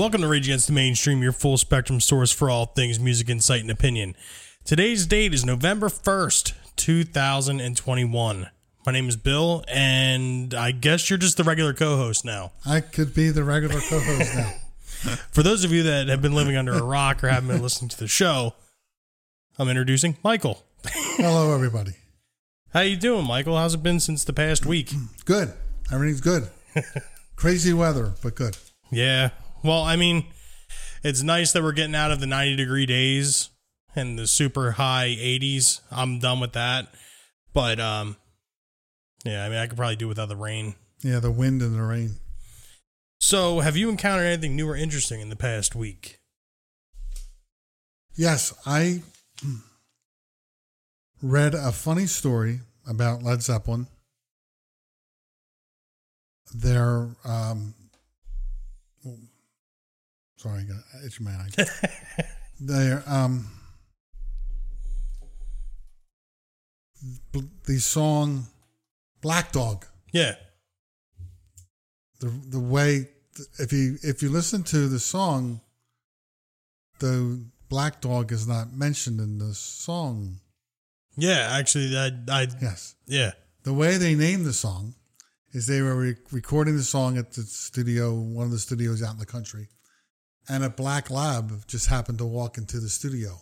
Welcome to Rage Against the Mainstream, your full spectrum source for all things music, insight, and opinion. Today's date is November 1st, 2021. My name is Bill, and I guess you're just the regular co host now. I could be the regular co-host now. For those of you that have been living under a rock or haven't been listening to the show, I'm introducing Michael. Hello, everybody. How you doing, Michael? How's it been since the past week? Good. Everything's good. Crazy weather, but good. Yeah. Well, I mean, it's nice that we're getting out of the 90 degree days and the super high 80s. I'm done with that. But um yeah, I mean, I could probably do without the rain. Yeah, the wind and the rain. So, have you encountered anything new or interesting in the past week? Yes, I read a funny story about Led Zeppelin. Their um, sorry, I got itch my eye. Their um, the song Black Dog. Yeah. the the way if you if you listen to the song, the black dog is not mentioned in the song. Yeah, actually I I Yes, yeah. the way they named the song is they were re- recording the song at the studio, one of the studios out in the country, and a black lab just happened to walk into the studio.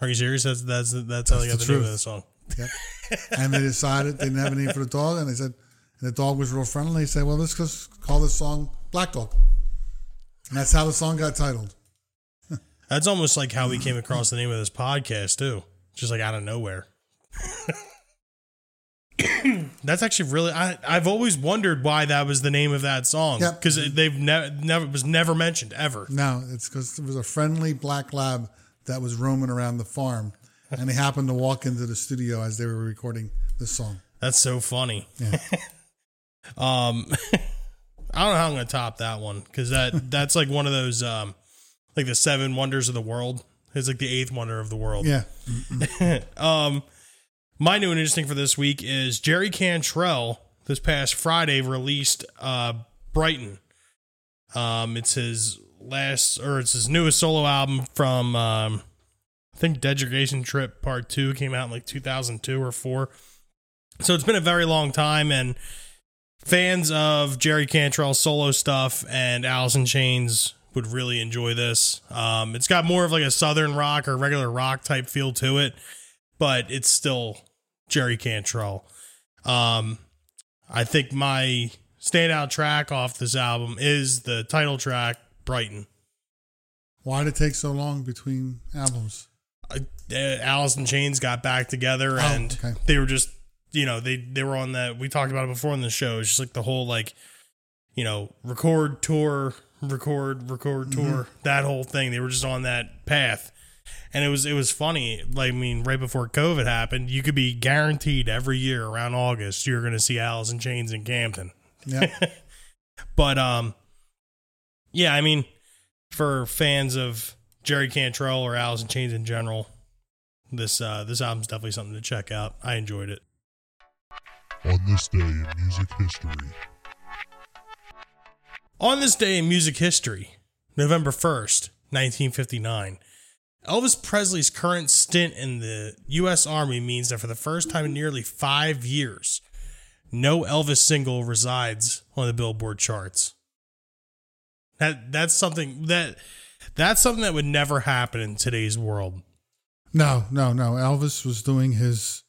Are you serious? That's that's that's how they got the, the name of the song. Yep. and they decided they didn't have a name for the dog, and they said, and the dog was real friendly. They said, well, let's just call this song Black Dog. And that's how the song got titled. That's almost like how we came across the name of this podcast too. Just like out of nowhere. That's actually really I I've always wondered why that was the name of that song Yep. because they've never never was never mentioned ever. No, it's because there was a friendly black lab that was roaming around the farm, and he happened to walk into the studio as they were recording this song. That's so funny. Yeah. Um, I don't know how I'm gonna top that one because that that's like one of those um like the seven wonders of the world. It's like the eighth wonder of the world. Yeah, Um, my new and interesting for this week is Jerry Cantrell. This past Friday released uh Brighton. Um, it's his last or it's his newest solo album from um, I think Degradation Trip Part Two came out in like 2002 or four. So it's been a very long time, and fans of Jerry Cantrell's solo stuff and Alice in Chains would really enjoy this. Um, it's got more of like a southern rock or regular rock type feel to it, but it's still Jerry Cantrell. Um, I think my standout track off this album is the title track, Brighton. why did it take so long between albums? uh, Alice in Chains got back together Oh, and okay. they were just you know they they were on that we talked about it before on the show it's just like the whole like you know record tour record record Mm-hmm. tour that whole thing they were just on that path and it was it was funny like I mean right before COVID happened you could be guaranteed every year around August you're going to see Alice in Chains in Camden. Yeah, but um, yeah, I mean, for fans of Jerry Cantrell or Alice in Chains in general, this uh this album's definitely something to check out. I enjoyed it. On this day in music history, On this day in music history, November 1st, 1959, Elvis Presley's current stint in the U.S. Army means that for the first time in nearly five years, no Elvis single resides on the Billboard charts. That that's something that that's something that would never happen in today's world. no, no, no. Elvis was doing his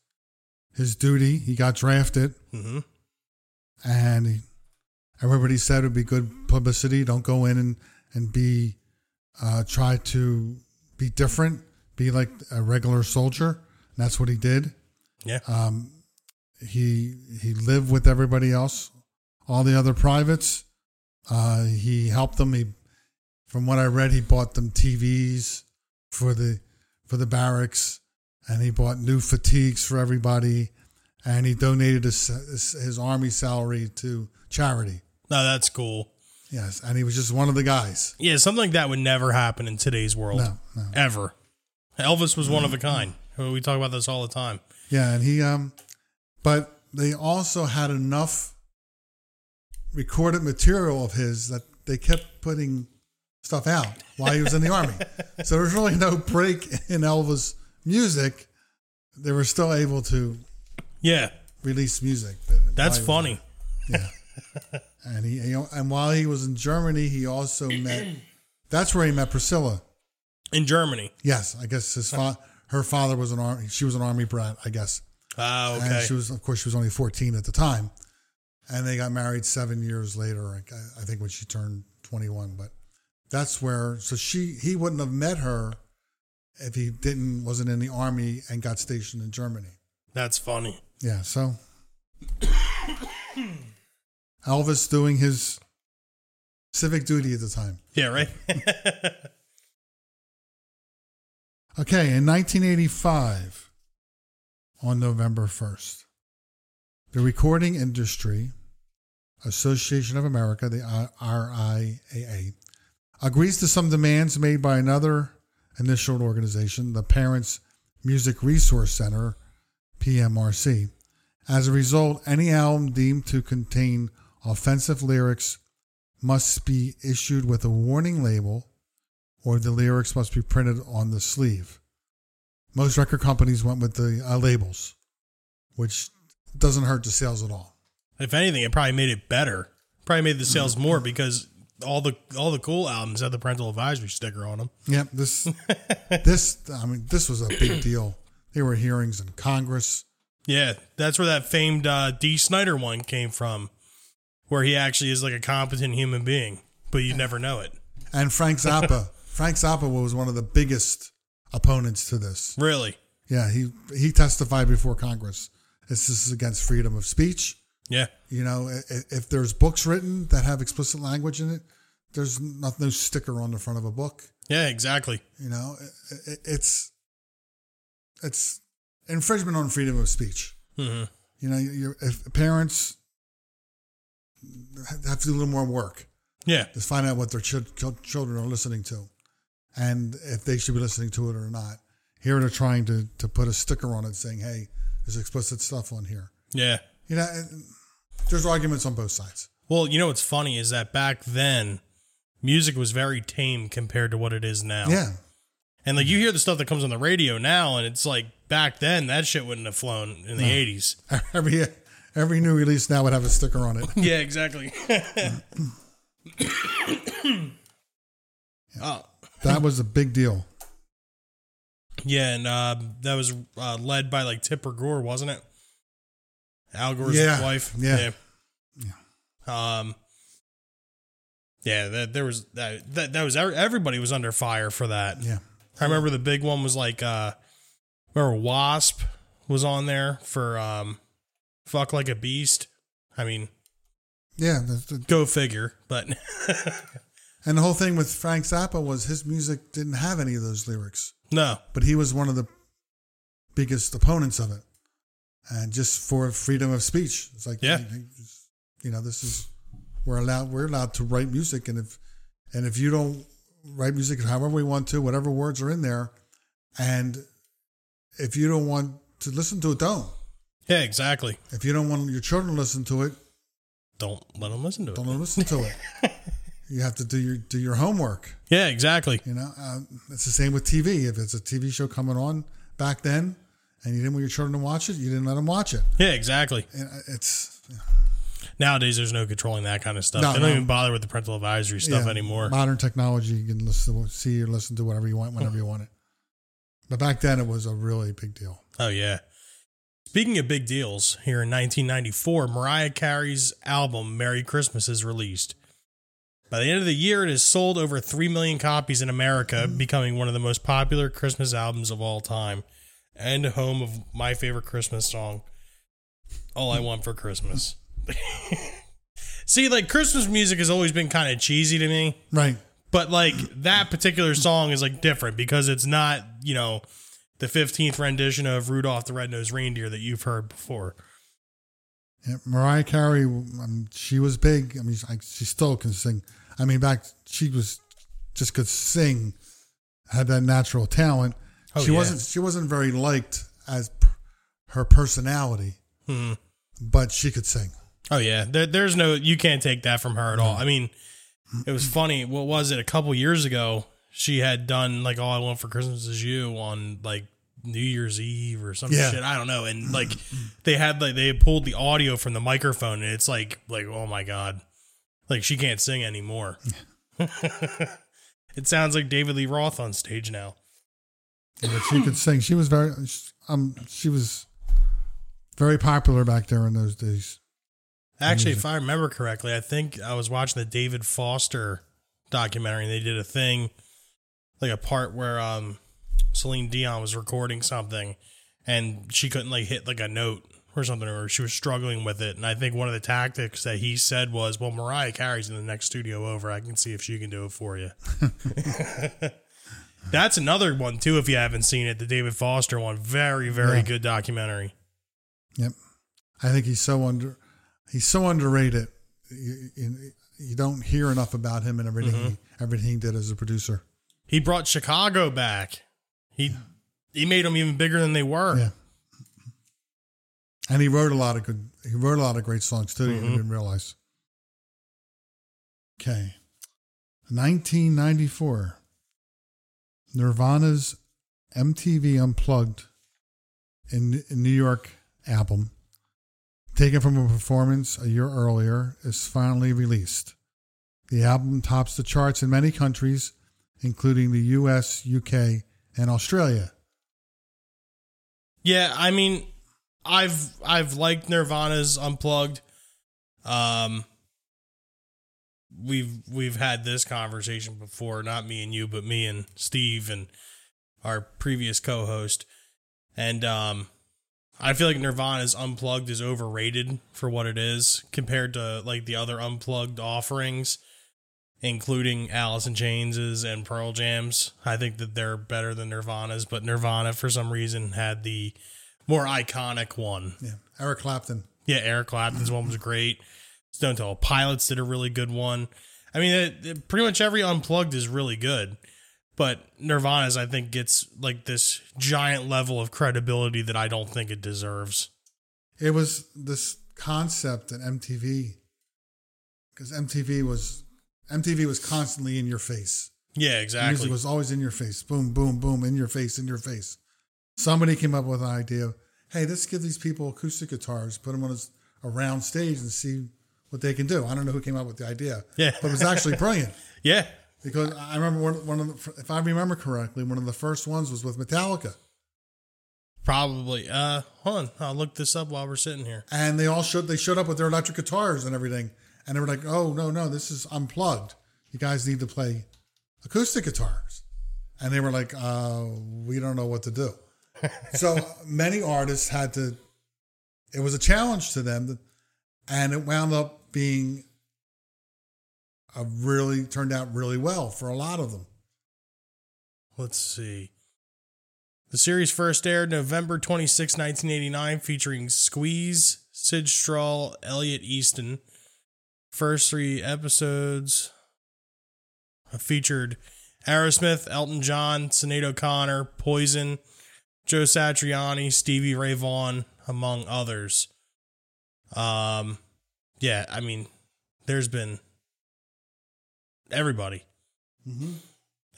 his duty. He got drafted, hmm and he, everybody said it'd be good publicity. Don't go in and and be uh, try to be different. Be like a regular soldier. And that's what he did. Yeah. Um, he he lived with everybody else, all the other privates. Uh, he helped them. He, from what I read, he bought them TVs for the for the barracks, and he bought new fatigues for everybody, and he donated his his, his army salary to charity. No, that's cool. Yes, and he was just one of the guys. Yeah, something like that would never happen in today's world. No, no. Ever. Elvis was one of a kind. We talk about this all the time. Yeah, and he um but they also had enough recorded material of his that they kept putting stuff out while he was in the army. So there's really no break in Elvis' music. They were still able to Yeah, release music. that's funny. Yeah. And he he- and while he was in Germany, he also met. That's where he met Priscilla. In Germany. Yes, I guess his fa- her father was an army. She was an army brat, I guess. Ah, And okay. she was, of course, she was only 14 at the time. And they got married seven years later, I, I think when she turned 21. But that's where, so she, he wouldn't have met her if he didn't, wasn't in the army and got stationed in Germany. That's funny. Yeah. So Elvis doing his civic duty at the time. Yeah, right. Okay. In 1985, on November 1st, the Recording Industry Association of America, the RIAA, agrees to some demands made by another initial organization, the Parents Music Resource Center, PMRC. As a result, any album deemed to contain offensive lyrics must be issued with a warning label or the lyrics must be printed on the sleeve. Most record companies went with the uh, labels, which doesn't hurt the sales at all. if anything, it probably made it better. Probably made the sales more because all the all the cool albums had the parental advisory sticker on them. Yep, this this I mean this was a big deal. There were hearings in Congress. Yeah, that's where that famed uh, Dee Snider one came from, where he actually is like a competent human being, but you never know it. And Frank Zappa, Frank Zappa was one of the biggest opponents to this. Really? Yeah, he he testified before Congress. This is against freedom of speech. Yeah. You know, if there's books written that have explicit language in it, there's not no sticker on the front of a book. Yeah, exactly. You know, it's it's infringement on freedom of speech. hmm You know, your if parents have to do a little more work Yeah. to find out what their ch- ch- children are listening to, and if they should be listening to it or not. Here they're trying to to put a sticker on it saying, "Hey, there's explicit stuff on here." Yeah. You know, there's arguments on both sides. Well, you know what's funny is that back then, music was very tame compared to what it is now. Yeah, And like you hear the stuff that comes on the radio now, and it's like back then that shit wouldn't have flown in the eighties. every every new release now would have a sticker on it. Yeah, exactly. oh, That was a big deal. yeah, and uh, that was uh, led by like Tipper Gore, wasn't it? Al Gore's Yeah, wife. yeah. yeah. Um. Yeah, that there was that that, that was everybody was under fire for that. Yeah, I remember the big one was like uh remember Wasp was on there for um fuck like a beast. I mean, yeah. that's the- go figure, but And the whole thing with Frank Zappa was his music didn't have any of those lyrics, no. but he was one of the biggest opponents of it. And just for freedom of speech, it's like, Yeah. you know, this is we're allowed we're allowed to write music, and if and if you don't write music however we want to, whatever words are in there, and if you don't want to listen to it, don't. Yeah, exactly. If you don't want your children to listen to it, Don't let them listen to it. don't listen to it. you have to do your do your homework. Yeah, exactly. You know, uh, it's the same with TV. If it's a TV show coming on back then, and you didn't want your children to watch it, you didn't let them watch it. Yeah, exactly. And uh, it's Nowadays, there's no controlling that kind of stuff. No, they don't no. even bother with the parental advisory stuff yeah, anymore. Modern technology, you can listen, to, see or listen to whatever you want, whenever you want it. But back then, it was a really big deal. Oh yeah. Speaking of big deals, here in 1994, Mariah Carey's album "Merry Christmas" is released. By the end of the year, it has sold over 3 million copies in America, mm. becoming one of the most popular Christmas albums of all time, and home of my favorite Christmas song, All I Want for Christmas. See, like Christmas music has always been kind of cheesy to me. Right. But like that particular song is like different because it's not, you know, the 15th rendition of Rudolph the Red-Nosed Reindeer that you've heard before. Yeah, Mariah Carey, um, she was big. I mean, I, she still can sing. I mean, back she was just could sing, had that natural talent. Oh, she yeah. wasn't. She wasn't very liked as p- her personality, Hmm. but she could sing. Oh yeah, there, there's no you can't take that from her at all. I mean, it was funny. What was it? A couple years ago, she had done like "All I Want for Christmas Is You" on like New Year's Eve or some Yeah. shit. I don't know. And like they had like they had pulled the audio from the microphone, and it's like like oh my god, like she can't sing anymore. it sounds like David Lee Roth on stage now. but she could sing. She was very um she was very popular back there in those days. Actually, if I remember correctly, I think I was watching the David Foster documentary and they did a thing like a part where um Celine Dion was recording something and she couldn't like hit like a note or something or she was struggling with it and I think one of the tactics that he said was, "Well, Mariah Carey's in the next studio over. I can see if she can do it for you." That's another one too if you haven't seen it, the David Foster one. Very very Yeah. good documentary. Yep. I think he's so under he's so underrated. You, you, you don't hear enough about him and everything he, everything he did as a producer. He brought Chicago back. He he made them even bigger than they were. Yeah. And he wrote a lot of good he wrote a lot of great songs too, you mm-hmm. didn't realize. Okay. 1994. Nirvana's MTV Unplugged in, in New York album, taken from a performance a year earlier, is finally released. The album tops the charts in many countries, including the US, UK, and Australia. Yeah, I mean, I've I've liked Nirvana's Unplugged. Um, we've we've had this conversation before, not me and you, but me and Steve and our previous co-host, and um, I feel like Nirvana's Unplugged is overrated for what it is compared to like the other Unplugged offerings, including Alice in Chains's and Pearl Jam's. I think that they're better than Nirvana's, but Nirvana for some reason had the more iconic one. Yeah. Eric Clapton. Yeah, Eric Clapton's one was great. Stone Temple Pilots did a really good one. I mean, it, it- pretty much every Unplugged is really good, but Nirvana's I think gets like this giant level of credibility that I don't think it deserves. It was this concept at MTV because MTV was MTV was constantly in your face. Yeah, exactly. Music was always in your face. Boom, boom, boom, in your face, in your face. Somebody came up with an idea. Hey, let's give these people acoustic guitars, put them on a, a round stage, and see what they can do. I don't know who came up with the idea, Yeah. but it was actually brilliant yeah, because I remember one, one of the, if I remember correctly, one of the first ones was with Metallica. probably. Uh, hold on, I'll look this up while we're sitting here. and they all showed they showed up with their electric guitars and everything and they were like oh no no this is unplugged you guys need to play acoustic guitars and they were like uh, we don't know what to do so many artists had to it was a challenge to them and it wound up being a really turned out really well for a lot of them Let's see. The series first aired November 26, 1989, featuring Squeeze, Syd Straw, Elliot Easton. First three episodes featured Aerosmith, Elton John, Sinead O'Connor, Poison, Joe Satriani, Stevie Ray Vaughan, among others. Um, yeah, I mean, there's been everybody.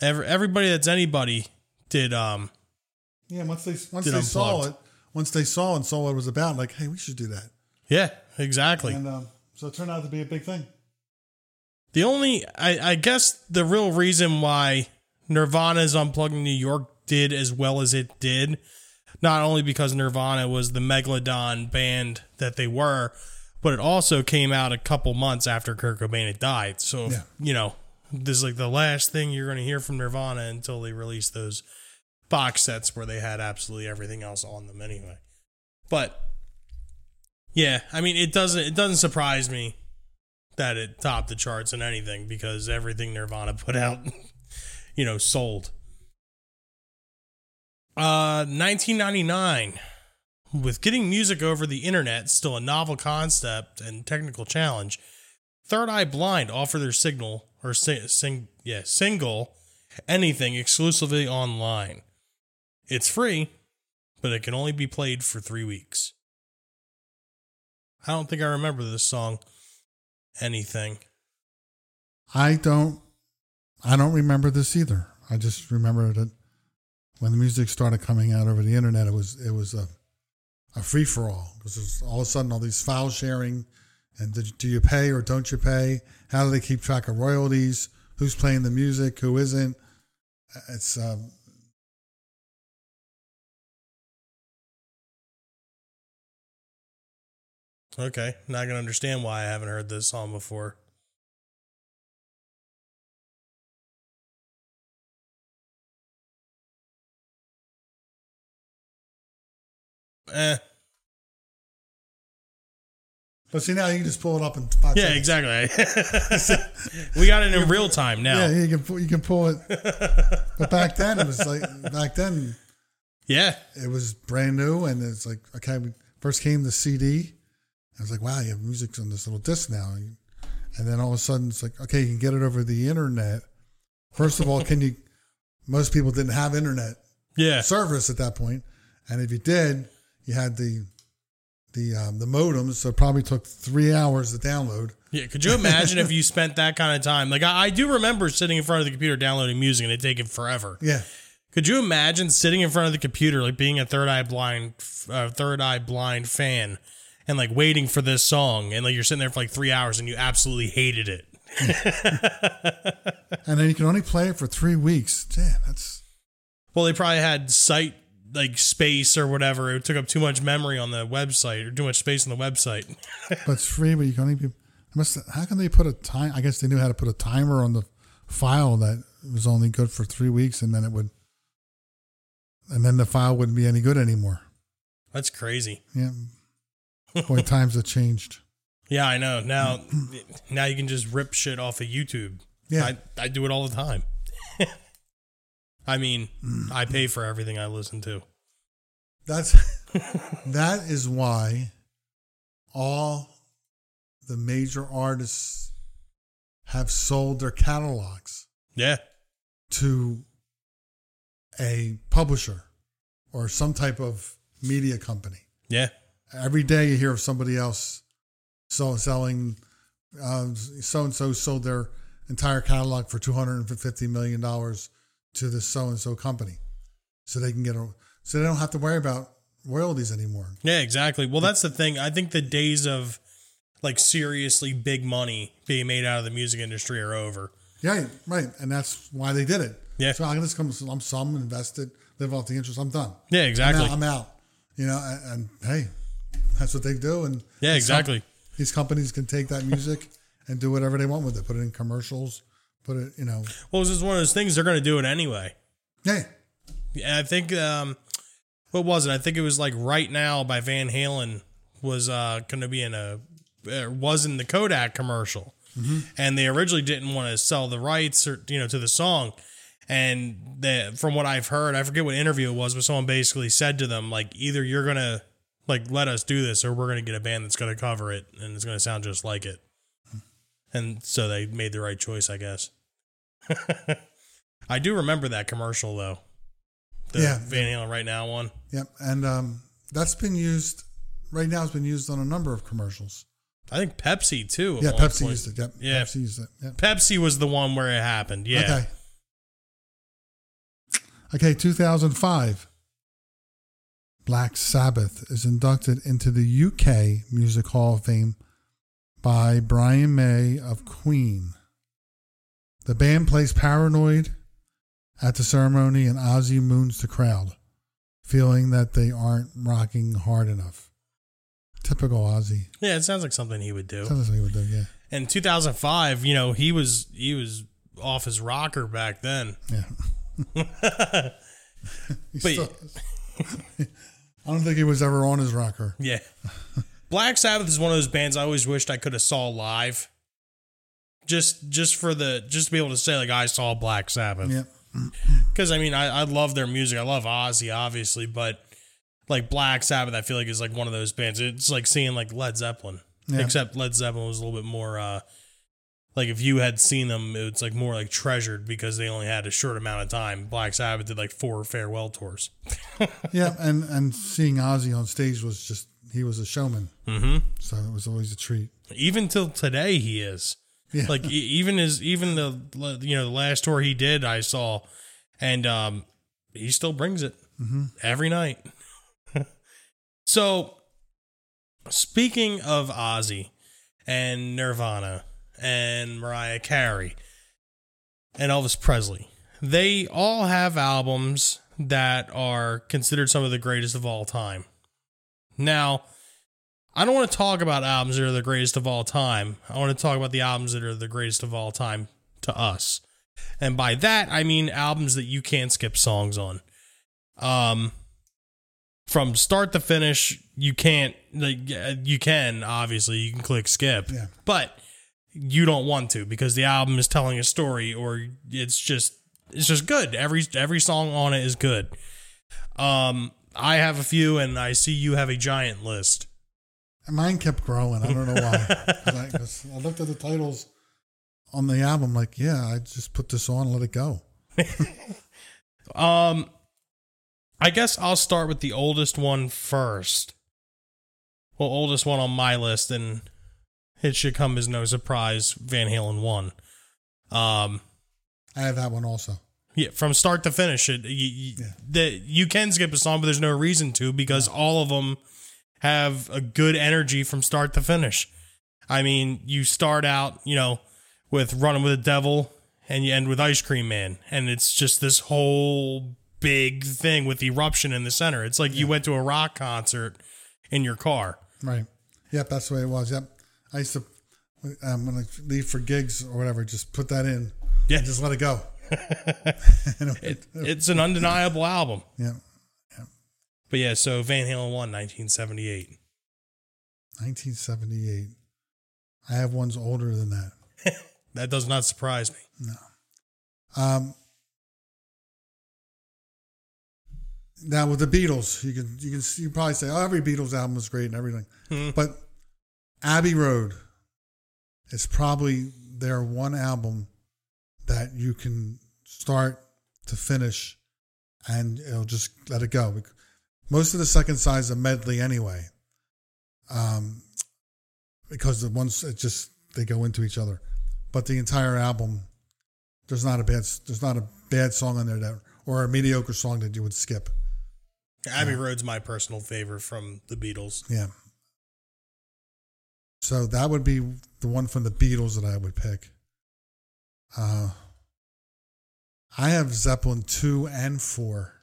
Every, everybody that's anybody did um yeah once they once they saw it once they saw and saw what it was about like hey we should do that yeah exactly and um, so it turned out to be a big thing. The only I, I guess the real reason why nirvana's unplugged in new york did as well as it did not only because nirvana was the megalodon band that they were but it also came out a couple months after kurt cobain had died. So Yeah. you know this is like the last thing you're going to hear from nirvana until they release those box sets where they had absolutely everything else on them anyway. But yeah i mean it doesn't it doesn't surprise me that it topped the charts and anything because everything nirvana put out you know sold. Uh 1999 with getting music over the internet still a novel concept and technical challenge third eye blind offer their signal or sing, sing yeah single anything exclusively online. It's free but it can only be played for three weeks i don't think i remember this song anything I don't I don't remember this either. I just remember that when the music started coming out over the internet, it was it was a a free for all because all of a sudden all these file sharing and do, do you pay or don't you pay? How do they keep track of royalties? Who's playing the music? Who isn't? It's um, Okay, not gonna understand why I haven't heard this song before. Eh. but see now you can just pull it up in five Yeah, seconds. exactly. we got it in real time now. Yeah, you can pull, you can pull it. but back then it was like back then Yeah, it was brand new and it's like okay we first came the cd i was like wow you have music on this little disc now and then all of a sudden it's like okay you can get it over the internet first of all can you most people didn't have internet Yeah. service at that point and if you did you had the the um, the modems so it probably took three hours to download Yeah. Could you imagine if you spent that kind of time? Like I, I do remember sitting in front of the computer downloading music and it taking forever. yeah Could you imagine sitting in front of the computer, like being a third eye blind, uh, third eye blind fan, and like waiting for this song, and like you're sitting there for like three hours and you absolutely hated it. and then you can only play it for three weeks damn that's Well, they probably had site like space or whatever. It took up too much memory on the website or too much space on the website. but it's free, but you can only be. Must, how can they put a time? I guess they knew how to put a timer on the file that was only good for three weeks, and then it would, and then the file wouldn't be any good anymore. That's crazy. Yeah, boy, times have changed. Yeah, I know. Now, now you can just rip shit off of YouTube. Yeah. I, I do it all the time. I mean, I pay for everything I listen to. That's that is why all the major artists have sold their catalogs Yeah. to a publisher or some type of media company. Yeah. Every day you hear of somebody else so selling so and so sold their entire catalog for two hundred and fifty million dollars to this so and so company, so they can get a so they don't have to worry about royalties anymore. Yeah, exactly. Well, that's the thing. I think the days of like seriously big money being made out of the music industry are over. Yeah, right, and that's why they did it. Yeah. so I'm just come lump sum, invest it, live off the interest. I'm done. Yeah, I'm exactly. out. I'm out. You know, and, and hey, that's what they do. And Yeah, these com- exactly. these companies can take that music and do whatever they want with it. Put it in commercials. Put it, you know, Well, it's just one of those things. They're going to do it anyway. yeah, Yeah, I think. Um, what was it? I think it was like "Right Now" by Van Halen was uh, going to be in a uh, was in the Kodak commercial, and they originally didn't want to sell the rights or you know to the song. And the, from what I've heard, I forget what interview it was, but someone basically said to them like, either you're gonna like let us do this, or we're gonna get a band that's gonna cover it, and it's gonna sound just like it. And so they made the right choice, I guess. I do remember that commercial though. The Yeah. Van Halen right now one. Yep, and um, that's been used right now. It's been used on a number of commercials. I think Pepsi too. Yeah, Pepsi point. used it. Yep, Yeah. Pepsi used it. Yep. Pepsi was the one where it happened. Yeah. Okay. Okay, 2005. Black Sabbath is inducted into the UK Music Hall of Fame by Brian May of Queen. The band plays Paranoid at the ceremony and Ozzy moons the crowd, feeling that they aren't rocking hard enough. Typical Ozzy. Yeah, it sounds like something he would do. Sounds like he would do, yeah. In 2005, you know, he was he was off his rocker back then. Yeah. But- still- I don't think he was ever on his rocker. Yeah. Black Sabbath is one of those bands I always wished I could have saw live. Just just for the just to be able to say like I saw Black Sabbath. Yeah. Because I mean I, I love their music. I love Ozzy obviously, but like Black Sabbath I feel like is like one of those bands. It's like seeing like Led Zeppelin. Yeah. Except Led Zeppelin was a little bit more uh like if you had seen them, it's like more like treasured because they only had a short amount of time. Black Sabbath did like four farewell tours. Yeah, and and seeing Ozzy on stage was just he was a showman, Mm-hmm. so it was always a treat. Even till today, he is. Yeah. Like even his even the you know the last tour he did I saw, and um he still brings it every night. so speaking of Ozzy and Nirvana and Mariah Carey and Elvis Presley, they all have albums that are considered some of the greatest of all time. Now, I don't want to talk about albums that are the greatest of all time. I want to talk about the albums that are the greatest of all time to us. And by that, I mean albums that you can't skip songs on. Um, from start to finish, you can't, like, you can, obviously, you can click skip, Yeah. but you don't want to because the album is telling a story or it's just, it's just good. Every, every song on it is good. Um, I have a few and I see you have a giant list. Mine kept growing. I don't know why. I, 'cause I looked at the titles on the album, like, yeah, I just put this on, let it go. Um, I guess I'll start with the oldest one first. Well, oldest one on my list, and it should come as no surprise. Van Halen won. Um, I have that one also. yeah, from start to finish, it you, Yeah. the, you can skip a song, but there's no reason to because all of them have a good energy from start to finish. I mean, you start out, you know, with Running with the Devil, and you end with Ice Cream Man, and it's just this whole big thing with eruption in the center. It's like you went to a rock concert in your car. Right. Yep, that's the way it was. Yep. I used to, um, when I leave for gigs or whatever, just put that in. Yeah. Just let it go. Know, It's an undeniable album. yeah. yeah. But yeah, so Van Halen 1, 1978. 1978. I have ones older than that. That does not surprise me. No. Um, now with the Beatles, you can you can you probably say, oh, every Beatles album is great and everything, Hmm. but Abbey Road is probably their one album that you can start to finish, and it'll just let it go. Most of the second side is a medley anyway, um, because the ones it just they go into each other, but the entire album there's not a bad there's not a bad song on there that or a mediocre song that you would skip. Abbey Road's my personal favorite from the Beatles. Yeah. So that would be the one from the Beatles that I would pick. Uh, I have Zeppelin two and four,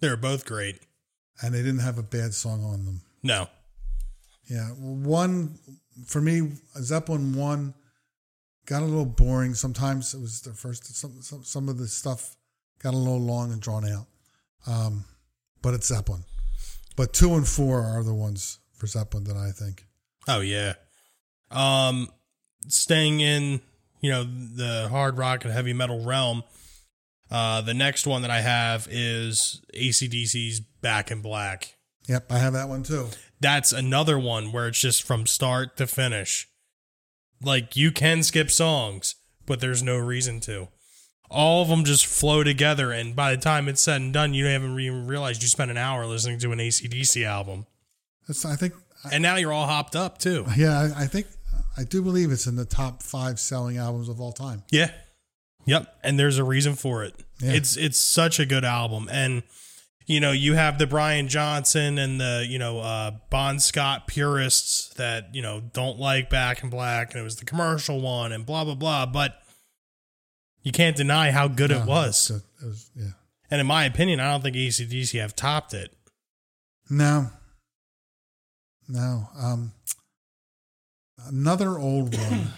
They're both great. and they didn't have a bad song on them. No. Yeah, one for me, Zeppelin one got a little boring. Sometimes it was the first. Some some, some of the stuff got a little long and drawn out. Um, but it's Zeppelin. But two and four are the ones for Zeppelin that I think. Oh yeah. Um staying in, you know, the hard rock and heavy metal realm, uh the next one that I have is ACDC's Back in Black. Yep, I have that one too. That's another one where it's just from start to finish. Like you can skip songs, but there's no reason to. All of them just flow together, and by the time it's said and done, you haven't even realized you spent an hour listening to an ACDC album. It's, I think, And now you're all hopped up too. yeah, I, I think, I do believe it's in the top five selling albums of all time. Yeah. Yep. And there's a reason for it. Yeah. It's it's such a good album. And you know, you have the Brian Johnson and the, you know, uh Bon Scott purists that, you know, don't like Back in Black and it was the commercial one and blah blah blah, but you can't deny how good it was. It was, yeah. And in my opinion, I don't think ACDC have topped it. No. No. Um, another old one,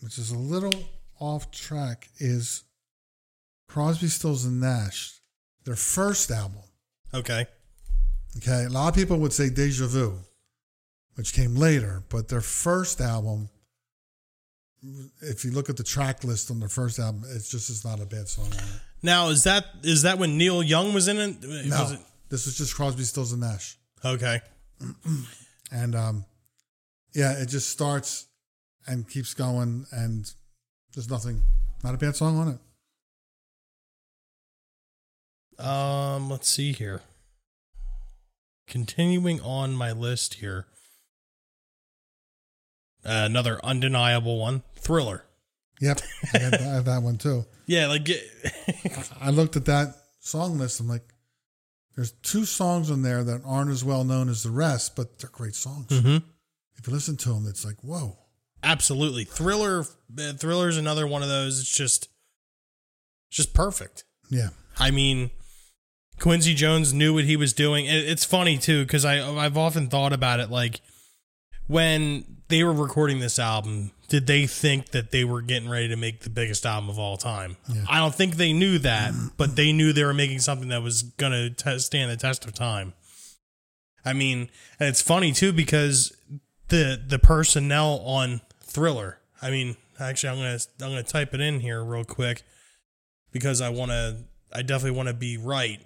which is a little off track, is Crosby, Stills, and Nash. Their first album. Okay. Okay. A lot of people would say Deja Vu, which came later, but their first album, if you look at the track list on their first album, it's just it's not a bad song on it. Now is that is that when Neil Young was in it? No, Was it? this is just Crosby, Stills, and Nash. Okay. and um, yeah, it just starts and keeps going, and there's nothing, not a bad song on it. Um, let's see here. Continuing on my list here. Uh, another undeniable one, Thriller. Yep, I, I have that one too. Yeah, like I looked at that song list. I'm like, there's two songs on there that aren't as well known as the rest, but they're great songs. Mhm. If you listen to them, it's like, whoa. absolutely Thriller. Uh, Thriller's another one of those. It's just, just perfect. Yeah. I mean, Quincy Jones knew what he was doing. It, it's funny too because I I've often thought about it. Like when they were recording this album, did they think that they were getting ready to make the biggest album of all time? Yeah. I don't think they knew that, but they knew they were making something that was gonna stand the test of time. I mean, and it's funny too because the the personnel on Thriller. I mean, actually, I'm gonna I'm gonna type it in here real quick because I want to. I definitely want to be right.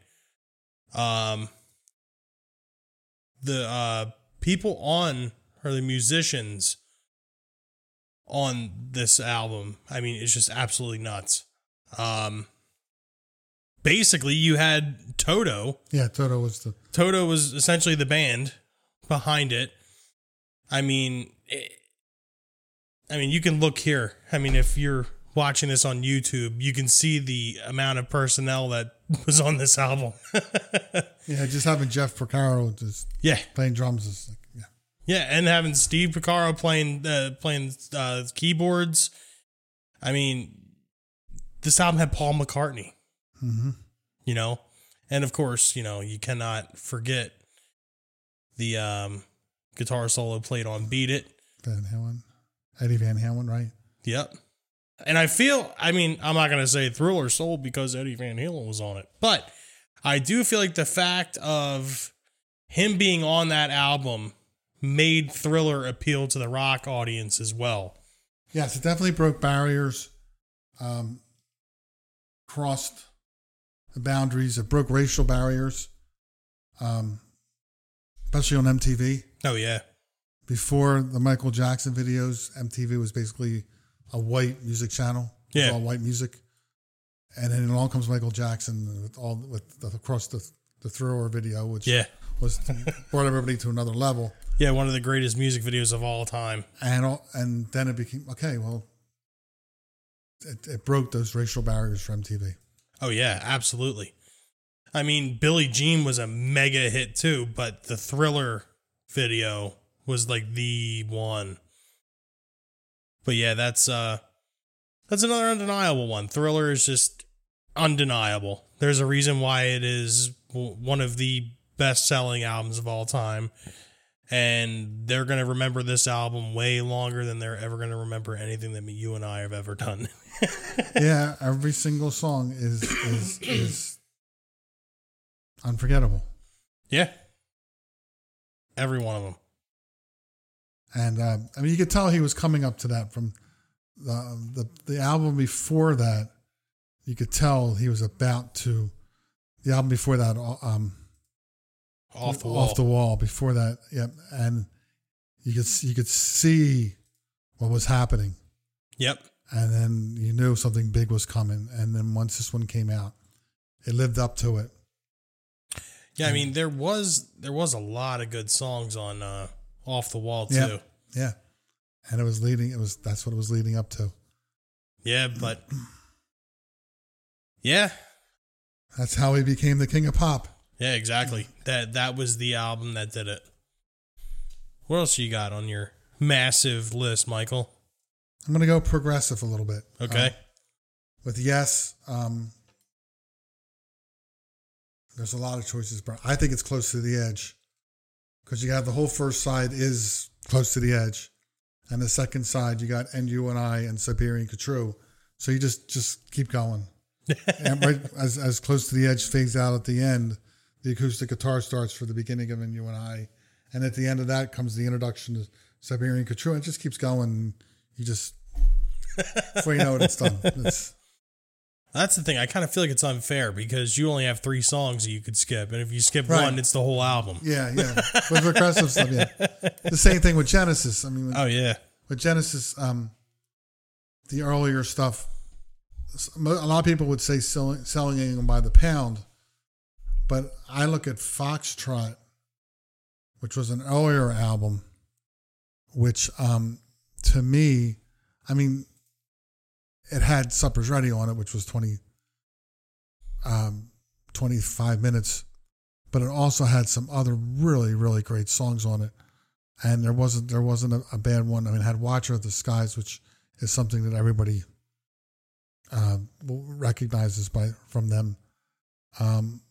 Um, the uh people on or the musicians on this album. I mean, it's just absolutely nuts. Um, basically, you had Toto. Yeah, Toto was the Toto was essentially the band behind it. I mean, it, I mean, you can look here. I mean, if you're watching this on YouTube, you can see the amount of personnel that was on this album. yeah, just having Jeff Porcaro just yeah, playing drums is like yeah. and having Steve Porcaro playing uh, playing uh, keyboards. I mean, this album had Paul McCartney. hmm you know and of course you know you cannot forget the um guitar solo played on beat it Van Halen, Eddie Van Halen, right? yep and i feel i mean i'm not going to say thriller sold because eddie van halen was on it but i do feel like the fact of him being on that album made thriller appeal to the rock audience as well Yes, it definitely broke barriers, um, crossed the boundaries. It broke racial barriers, um, especially on MTV. oh yeah Before the Michael Jackson videos, MTV was basically a white music channel. It was Yeah. all white music. And then along comes Michael Jackson with all with the, across the the Thriller video, which yeah was brought everybody to another level. yeah one of the greatest music videos of all time and all, and then it became okay. Well, it, it broke those racial barriers for MTV. Oh yeah, absolutely. I mean, Billie Jean was a mega hit too, but the Thriller video was like the one. But yeah, that's uh that's another undeniable one. Thriller is just undeniable. There's a reason why it is one of the best-selling albums of all time. And they're going to remember this album way longer than they're ever going to remember anything that you and I have ever done. yeah, every single song is is is unforgettable. yeah. Every one of them. And uh, I mean, you could tell he was coming up to that from the, the the album before that. You could tell he was about to. The album before that, um, Off the wall. off the wall. Before that, yep, and you could you could see what was happening, Yep. and then you knew something big was coming. And then once this one came out, it lived up to it. Yeah, I mean there was there was a lot of good songs on uh Off the Wall too. Yeah. Yeah, and it was leading. It was that's what it was leading up to. Yeah, but Yeah. That's how he became the king of pop. Yeah, exactly. That that was the album that did it. What else you got on your massive list, Michael? I'm going to go progressive a little bit. Okay. Uh, with yes, um, there's a lot of choices, but I think it's close to the edge because you have the whole first side is close to the edge, and the second side you got and you and I and Siberian Khatru. So you just just keep going, and right as as close to the edge fades out at the end, the acoustic guitar starts for the beginning of and you and I, and at the end of that comes the introduction to Siberian Khatru. It just keeps going. You just before you know it, it's done. It's, That's the thing. I kind of feel like it's unfair because you only have three songs that you could skip, and if you skip Right. one, it's the whole album. Yeah, yeah. With progressive stuff, yeah. The same thing with Genesis. I mean, with, Oh yeah, with Genesis, um, the earlier stuff, a lot of people would say selling, selling them by the pound, but I look at Foxtrot, which was an earlier album, which um, to me, I mean, it had Supper's Ready on it, which was 20, um, 25 minutes, but it also had some other really, really great songs on it. And there wasn't there wasn't a, a bad one. I mean, it had Watcher of the Skies, which is something that everybody uh, recognizes by from them. Um,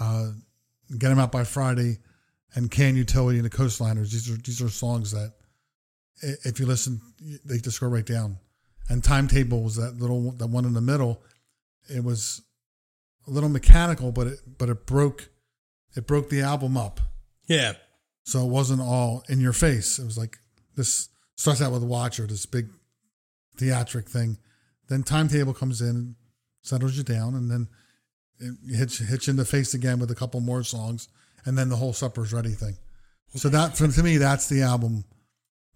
uh, Get them out by Friday, and Can Utility and the Coastliners. These are these are songs that, if you listen, they just go right down. And Timetable was that little that one in the middle. It was a little mechanical, but it but it broke it broke the album up. Yeah. So it wasn't all in your face. It was like this starts out with Watcher, this big theatric thing. Then Timetable comes in, settles you down, and then hits you in the face again with a couple more songs, and then the whole Supper's Ready thing. So that, for, to me, that's the album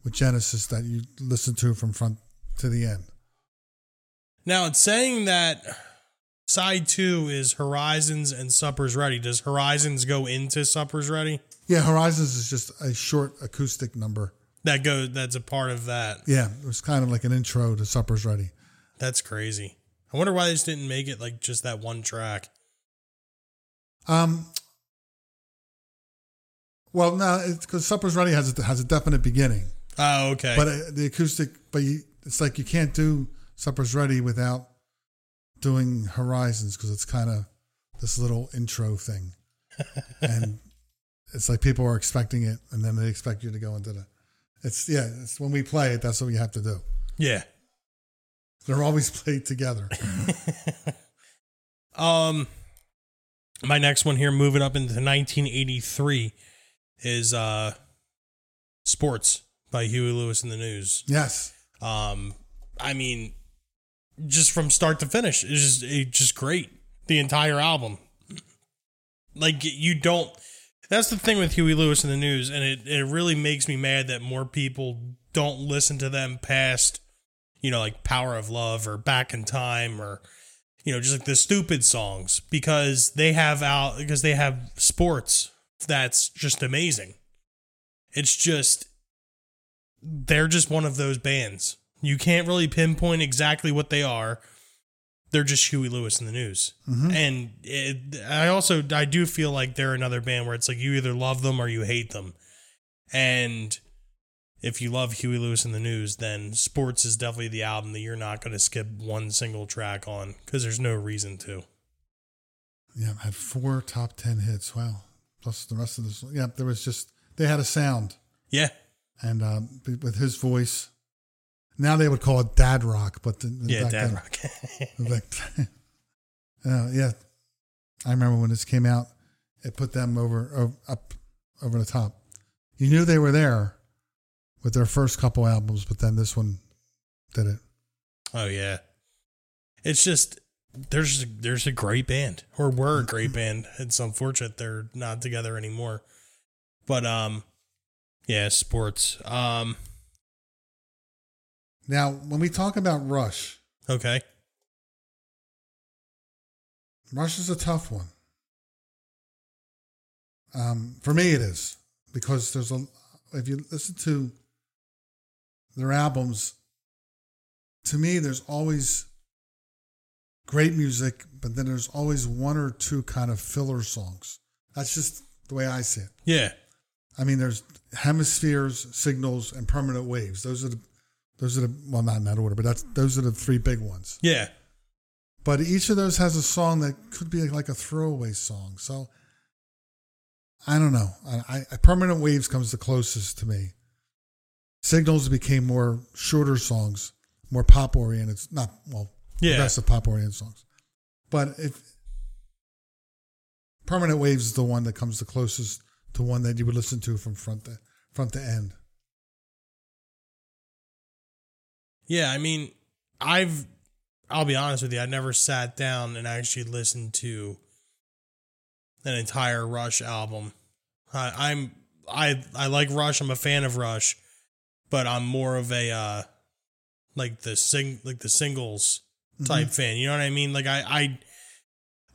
with Genesis that you listen to from front to the end. Now it's saying that side two is Horizons and Supper's Ready. Does Horizons go into Supper's Ready? Yeah, Horizons is just a short acoustic number. That go that's a part of that. Yeah, it was kind of like an intro to Supper's Ready. That's crazy. I wonder why they just didn't make it like just that one track. Um. Well, no, because Supper's Ready has a, has a definite beginning, Oh, okay. but uh, the acoustic, but you, it's like you can't do Supper's Ready without doing Horizons because it's kind of this little intro thing, and it's like people are expecting it, and then they expect you to go into the. It's yeah. It's when we play it. That's what you have to do. yeah. They're always played together. Um, my next one here, moving up into 1983, is uh, "Sports" by Huey Lewis and the News. Yes. Um, I mean, just from start to finish, it's just it's just great. The entire album, like you don't. That's the thing with Huey Lewis and the News, and it it really makes me mad that more people don't listen to them past, you know, like "Power of Love" or "Back in Time" or you know, just like the stupid songs because they have out because they have sports that's just amazing. It's just they're just one of those bands. You can't really pinpoint exactly what they are. They're just Huey Lewis and the News. Mm-hmm. And it, I also I do feel like they're another band where it's like you either love them or you hate them. And if you love Huey Lewis and the news, then Sports is definitely the album that you're not going to skip one single track on because there's no reason to. Yeah, had four top ten hits. Wow. Plus the rest of this. Yeah, there was just they had a sound. Yeah. and um, with his voice. Now they would call it dad rock, but the, Yeah, Dad then- Rock. back- uh, yeah, I remember when this came out, it put them over, over up over the top. You knew they were there with their first couple albums, but then this one did it. oh yeah. It's just there's there's a great band or were a great band. It's unfortunate they're not together anymore. But um yeah, sports. Um Now, when we talk about Rush, okay. Rush is a tough one. Um, for me, it is because there's a. If you listen to their albums, to me, there's always great music, but then there's always one or two kind of filler songs. That's just the way I see it. Yeah. I mean, there's hemispheres, signals, and permanent waves. Those are the, those are the well, not in that order, but that's those are the three big ones. Yeah. But each of those has a song that could be like a throwaway song. So I don't know. I, I Permanent Waves comes the closest to me. Signals became more shorter songs, more pop oriented. Not well, Yeah. progressive pop oriented songs. But if Permanent Waves is the one that comes the closest to one that you would listen to from front to front to end. Yeah, I mean, I've I'll be honest with you, I never sat down and actually listened to an entire Rush album. I, I'm I I like Rush, I'm a fan of Rush, but I'm more of a uh like the sing like the singles type fan. You know what I mean? Like I I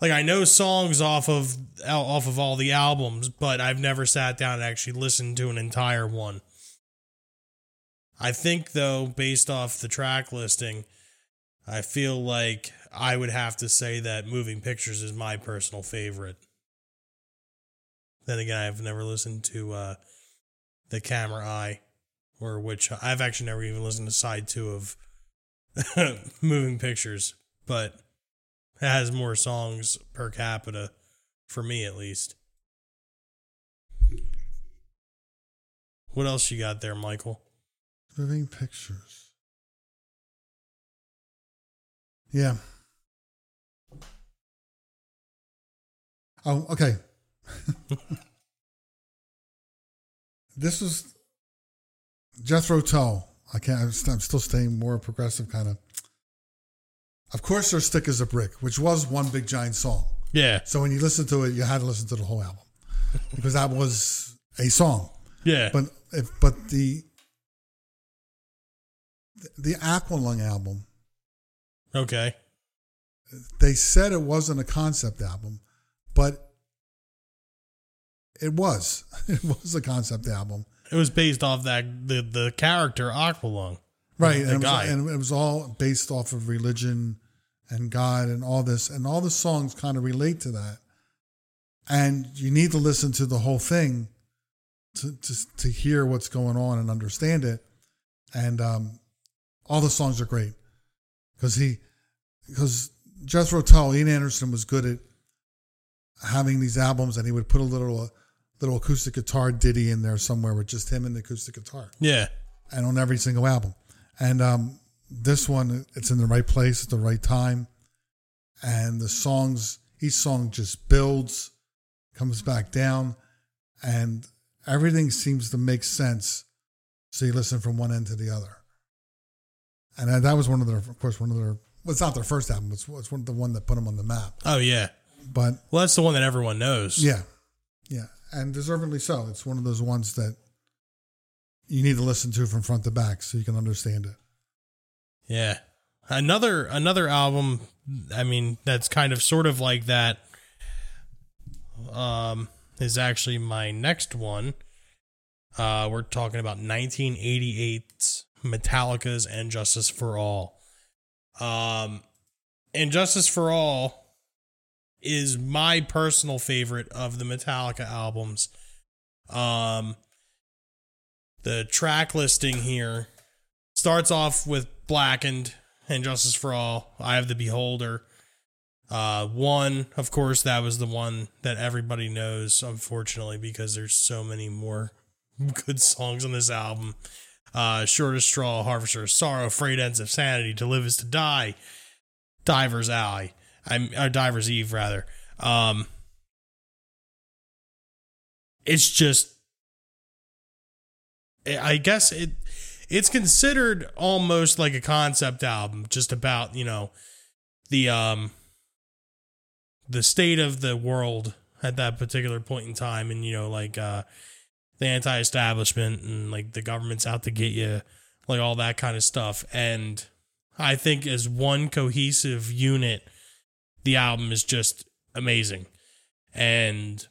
like I know songs off of off of all the albums, but I've never sat down and actually listened to an entire one. I think though, based off the track listing, I feel like I would have to say that Moving Pictures is my personal favorite. Then again, I've never listened to uh, the Camera Eye, or which I've actually never even listened to side two of Moving Pictures, but it has more songs per capita for me at least. What else you got there, Michael? Moving pictures. Yeah. Oh, okay. this was Jethro Tull. I can't. I'm still staying more progressive, kind of. Of course, their Thick as a Brick, which was one big giant song. Yeah, So when you listen to it, you had to listen to the whole album because that was a song. yeah, But if but the the Aqualung album, okay, they said it wasn't a concept album, but it was. It was a concept album, it was based off that the the character Aqualung, right? The and, it was, and it was all based off of religion and God and all this, and all the songs kind of relate to that. And you need to listen to the whole thing to to, to hear what's going on and understand it. And um, all the songs are great because he because Jethro Tull, Ian Anderson was good at having these albums, and he would put a little little acoustic guitar ditty in there somewhere with just him and the acoustic guitar, yeah, and on every single album. And um, this one, it's in the right place at the right time, and the songs, each song just builds, comes back down, and everything seems to make sense. So you listen from one end to the other, and that- was one of their, of course, one of their. Well, it's not their first album. It's, it's one the one that put them on the map. oh yeah. But Well, that's the one that everyone knows. yeah, yeah, and deservedly so. It's one of those ones that you need to listen to from front to back so you can understand it. Yeah. Another another album I mean that's kind of sort of like that um is actually my next one. Uh we're talking about 1988's Metallica's and Justice for All. Um and Justice for All is my personal favorite of the Metallica albums. Um the track listing here starts off with Blackened and Justice for All. Eye of the Beholder. Uh, one, of course, that was the one that everybody knows, unfortunately, because there's so many more good songs on this album. Uh, Shortest Straw, Harvester of Sorrow, Frayed Ends of Sanity, To Live Is to Die, Diver's Alley, I'm uh, Diver's Eve rather. Um, it's just, I guess it it's considered almost like a concept album just about you know the um the state of the world at that particular point in time and you know like uh the anti-establishment and like the government's out to get you like all that kind of stuff and i think as one cohesive unit the album is just amazing and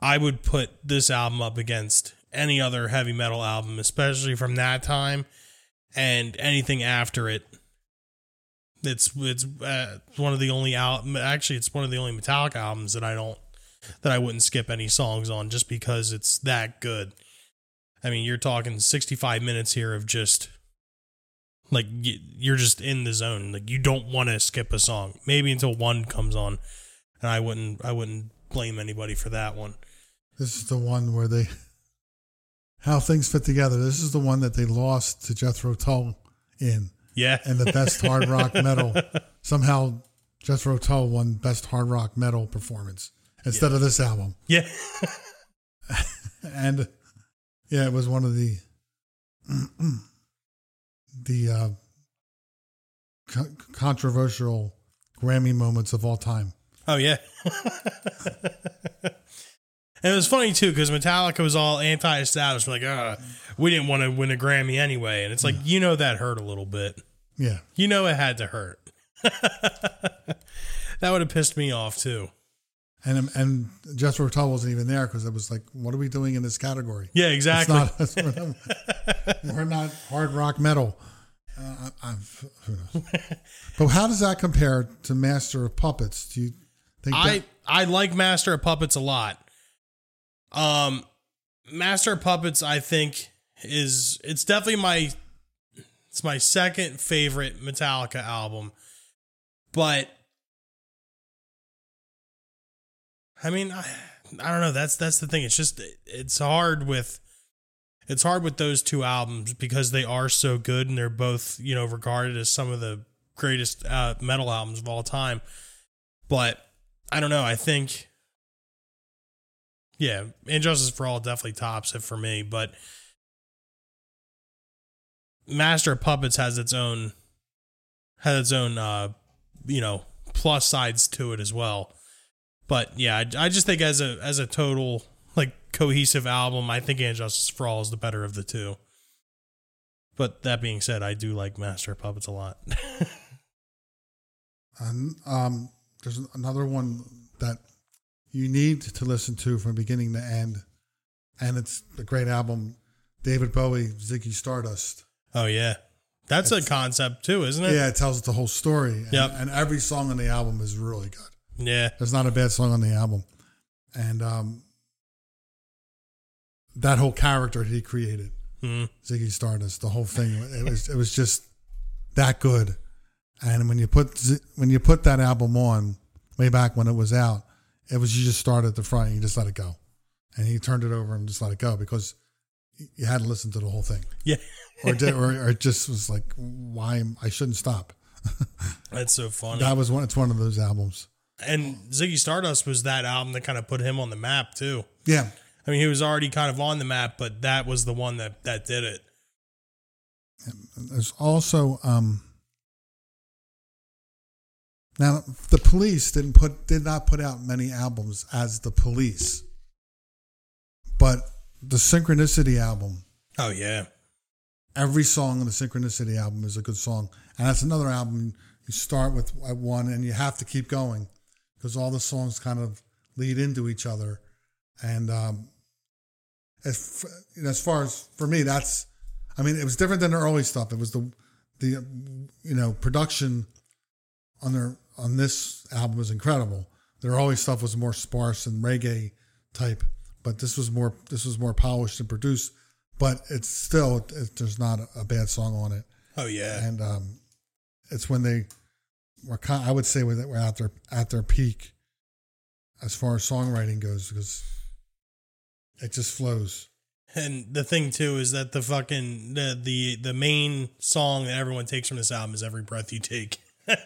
i would put this album up against any other heavy metal album, especially from that time, and anything after it. It's it's uh, one of the only al- actually it's one of the only Metallica albums that I don't that I wouldn't skip any songs on just because it's that good. I mean, you're talking 65 minutes here of just like you're just in the zone. Like you don't want to skip a song. Maybe until one comes on, and I wouldn't I wouldn't blame anybody for that one. This is the one where they how things fit together. This is the one that they lost to Jethro Tull in, Yeah. and the best hard rock metal. Somehow, Jethro Tull won best hard rock metal performance instead of this album, Yeah. and yeah, it was one of the the uh, co- controversial Grammy moments of all time. Oh yeah. and it was funny too because Metallica was all anti-establishment, like, uh, we didn't want to win a Grammy anyway, and it's like you know that hurt a little bit. Yeah, You know it had to hurt. that would have pissed me off too. and and Jethro Tull wasn't even there because it was like, what are we doing in this category? Yeah, exactly. It's not. We're not hard rock metal. Uh, I, I'm, who knows? but how does that compare to Master of Puppets? Do you think I that, I like Master of Puppets a lot. Um, Master of Puppets, I think is it's definitely my it's my second favorite Metallica album, but I mean, I, I don't know. That's that's the thing. It's just it's hard with it's hard with those two albums because they are so good and they're both you know regarded as some of the greatest uh, metal albums of all time. But I don't know. I think yeah, And Justice for All definitely tops it for me, but Master of Puppets has its own has its own uh you know plus sides to it as well. But yeah, I, I just think as a as a total cohesive album, I think And Justice for All is the better of the two. But that being said, I do like Master of Puppets a lot. and, um, there's another one that you need to listen to from beginning to end, and it's a great album. David Bowie, Ziggy Stardust. oh yeah, that's a concept too, isn't it? Yeah, it tells the whole story. And, Yep. and every song on the album is really good. Yeah. There's not a bad song on the album. And um, that whole character he created, Mm. Ziggy Stardust, the whole thing, it was it was just that good. And when you put when you put that album on way back when it was out, it was you just started at the front and you just let it go, and he turned it over and just let it go because you had to listen to the whole thing, Yeah. or did, or, or it just was like why I shouldn't stop. That's so funny. That was one. It's one of those albums. and Ziggy Stardust was that album that kind of put him on the map too. Yeah, I mean, he was already kind of on the map, but that was the one that that did it. There's also um now the police didn't put did not put out many albums as the police. But the Synchronicity album, Oh yeah. every song on the Synchronicity album is a good song. And that's another album you start with at one and you have to keep going because all the songs kind of lead into each other. And um as, f- as far as for me, that's I mean, it was different than the early stuff. It was the the you know production on their on this album was incredible. Their early stuff was more sparse and reggae type, but this was more this was more polished and produced. But it's still it, there's not a, a bad song on it, Oh yeah. and um, it's when they were kind. I would say when they were at their at their peak as far as songwriting goes because it just flows. And the thing too is that the fucking the the the main song that everyone takes from this album is "Every Breath You Take."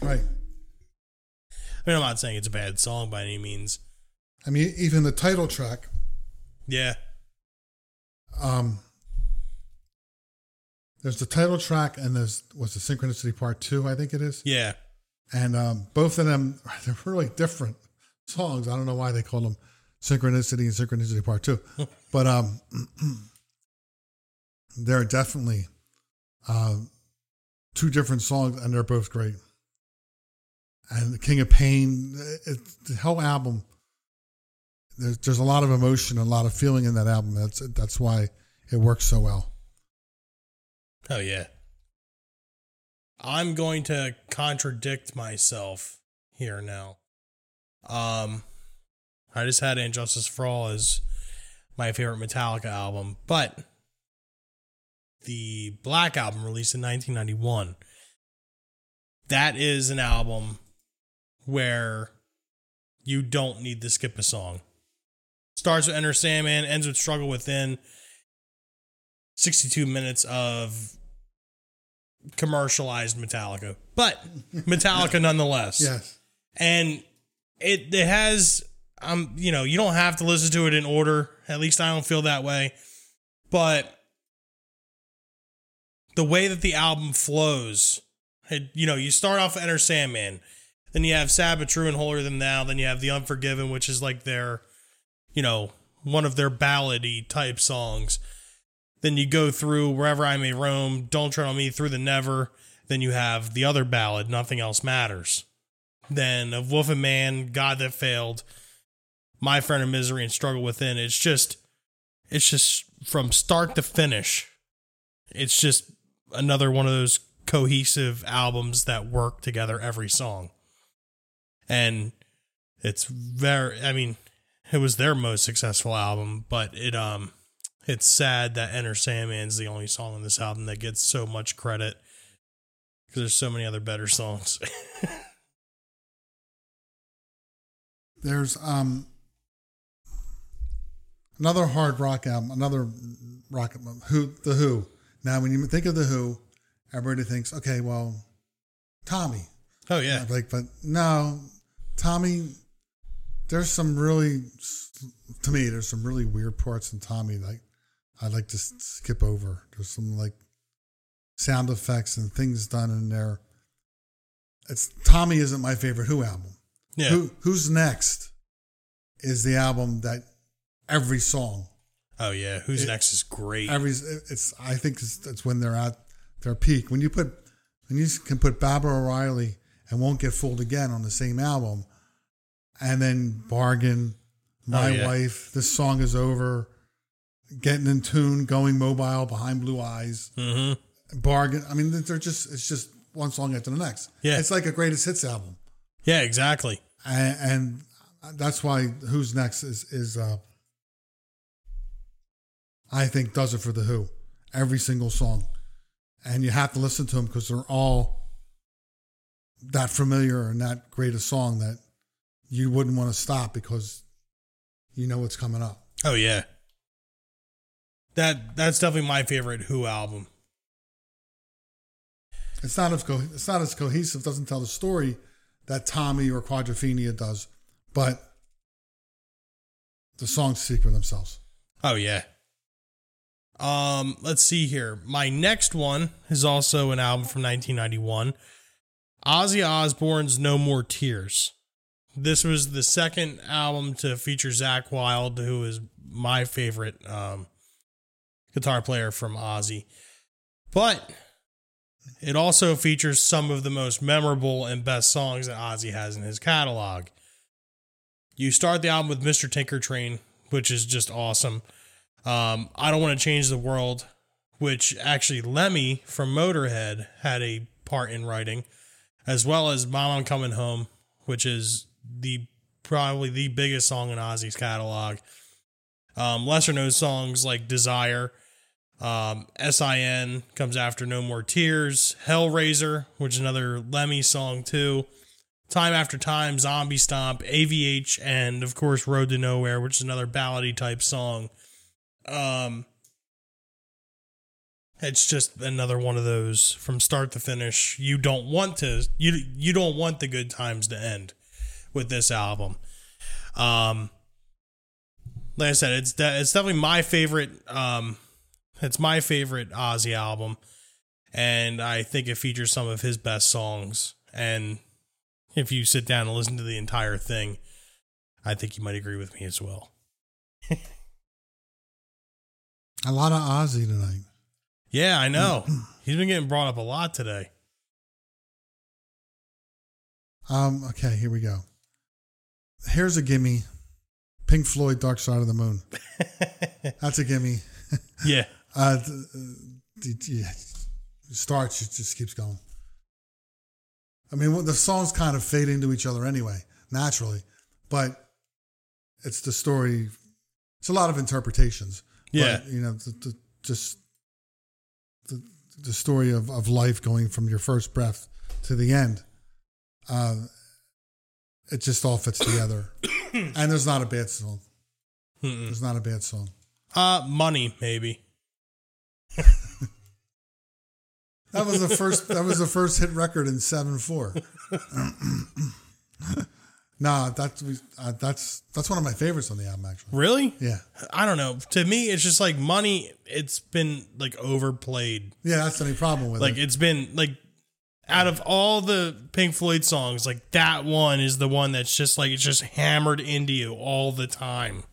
Right. I mean, I'm not saying it's a bad song by any means. I mean, even the title track. Yeah. Um, there's the title track, and there's what's the synchronicity part two, I think it is. Yeah. And um, both of them they're really different songs. I don't know why they call them synchronicity and synchronicity part two, but um, they're definitely uh, two different songs, and they're both great. And the King of Pain, it, the whole album. There's, there's a lot of emotion and a lot of feeling in that album. That's that's why it works so well. Oh yeah. I'm going to contradict myself here now. Um I just had And Justice for All as my favorite Metallica album, but the Black album released in 1991 that is an album where you don't need to skip a song. Starts with Enter Sandman, ends with Struggle Within. 62 minutes of commercialized Metallica, but Metallica nonetheless. Yes. And it it has um you know, you don't have to listen to it in order. At least I don't feel that way. But the way that the album flows, it, you know, you start off with Enter Sandman, then you have Sad but True and Holier Than Thou, then you have The Unforgiven, which is like their, you know, one of their ballady type songs. Then you go through Wherever I May Roam, Don't Tread on Me, Through the Never. Then you have the other ballad, Nothing Else Matters. Then of Wolf and Man, God That Failed, My Friend of Misery, and Struggle Within. It's just, it's just from start to finish, it's just another one of those cohesive albums that work together every song. And it's very I mean, it was their most successful album, but it um it's sad that Enter Sandman's the only song on this album that gets so much credit because there's so many other better songs. There's um another hard rock album, another rock album, Who the Who. Now, when you think of the Who, everybody thinks, okay, well, Tommy. oh yeah. Like, but no, Tommy. There's some really, to me, there's some really weird parts in Tommy. Like, I'd like to skip over. There's some like sound effects and things done in there. It's Tommy isn't my favorite Who album. Yeah. Who Who's next is the album that every song, Oh yeah. Who's It- next is great. every it's I think it's, it's when they're at their peak. When you put when you can put Baba O'Riley and won't get fooled again on the same album, and then Bargain, My Oh, yeah. Wife, this song is over, getting in tune, going mobile behind blue eyes, mm-hmm. Bargain. I mean, they're just it's just one song after the next. Yeah. it's like a greatest hits album. Yeah, exactly. and, and that's why who's next is is uh I think does it for the Who every single song, and you have to listen to them because they're all that familiar and that great a song that you wouldn't want to stop because you know what's coming up. Oh yeah. That that's definitely my favorite Who album. It's not as co- it's not as cohesive. Doesn't tell the story that Tommy or Quadrophenia does, but the songs speak for themselves. Oh yeah. Um, let's see here. My next one is also an album from 1991. Ozzy Osbourne's No More Tears. This was the second album to feature Zakk Wylde, who is my favorite um, guitar player from Ozzy. But it also features some of the most memorable and best songs that Ozzy has in his catalog. You start the album with Mr. Tinker Train, which is just awesome. Um, I don't want to change the world, which actually Lemmy from Motorhead had a part in writing, as well as Mom I'm Coming Home, which is the probably the biggest song in Ozzy's catalog. Um, lesser known songs like Desire, um, SIN comes after No More Tears, Hellraiser, which is another Lemmy song too. Time After Time, Zombie Stomp, AVH, and of course Road to Nowhere, which is another ballady type song. Um, it's just another one of those from start to finish. You don't want to you you don't want the good times to end with this album. Um, like I said, it's de- it's definitely my favorite. Um, it's my favorite Ozzy album, and I think it features some of his best songs. And if you sit down and listen to the entire thing, I think you might agree with me as well. A lot of Ozzy tonight. Yeah, I know. He's been getting brought up a lot today. Um, okay, here we go. Here's a gimme. Pink Floyd, Dark Side of the Moon. That's a gimme. yeah. Uh, th- th- yeah, it starts, it just keeps going. I mean, the songs kind of fade into each other anyway, naturally, but it's the story. It's a lot of interpretations. But, Yeah. you know, the, the, just the, the story of, of life going from your first breath to the end. Uh, it just all fits together. and there's not a bad song. Mm-mm. There's not a bad song. Uh, money maybe. That was the first. that was the first hit record in seven four. nah, that's uh, that's that's one of my favorites on the album. Actually, Really? yeah, I don't know. To me, it's just like money. It's been like overplayed. yeah. That's the only problem with Like it. Like it's been like out of all the Pink Floyd songs, like that one is the one that's just like it's just hammered into you all the time.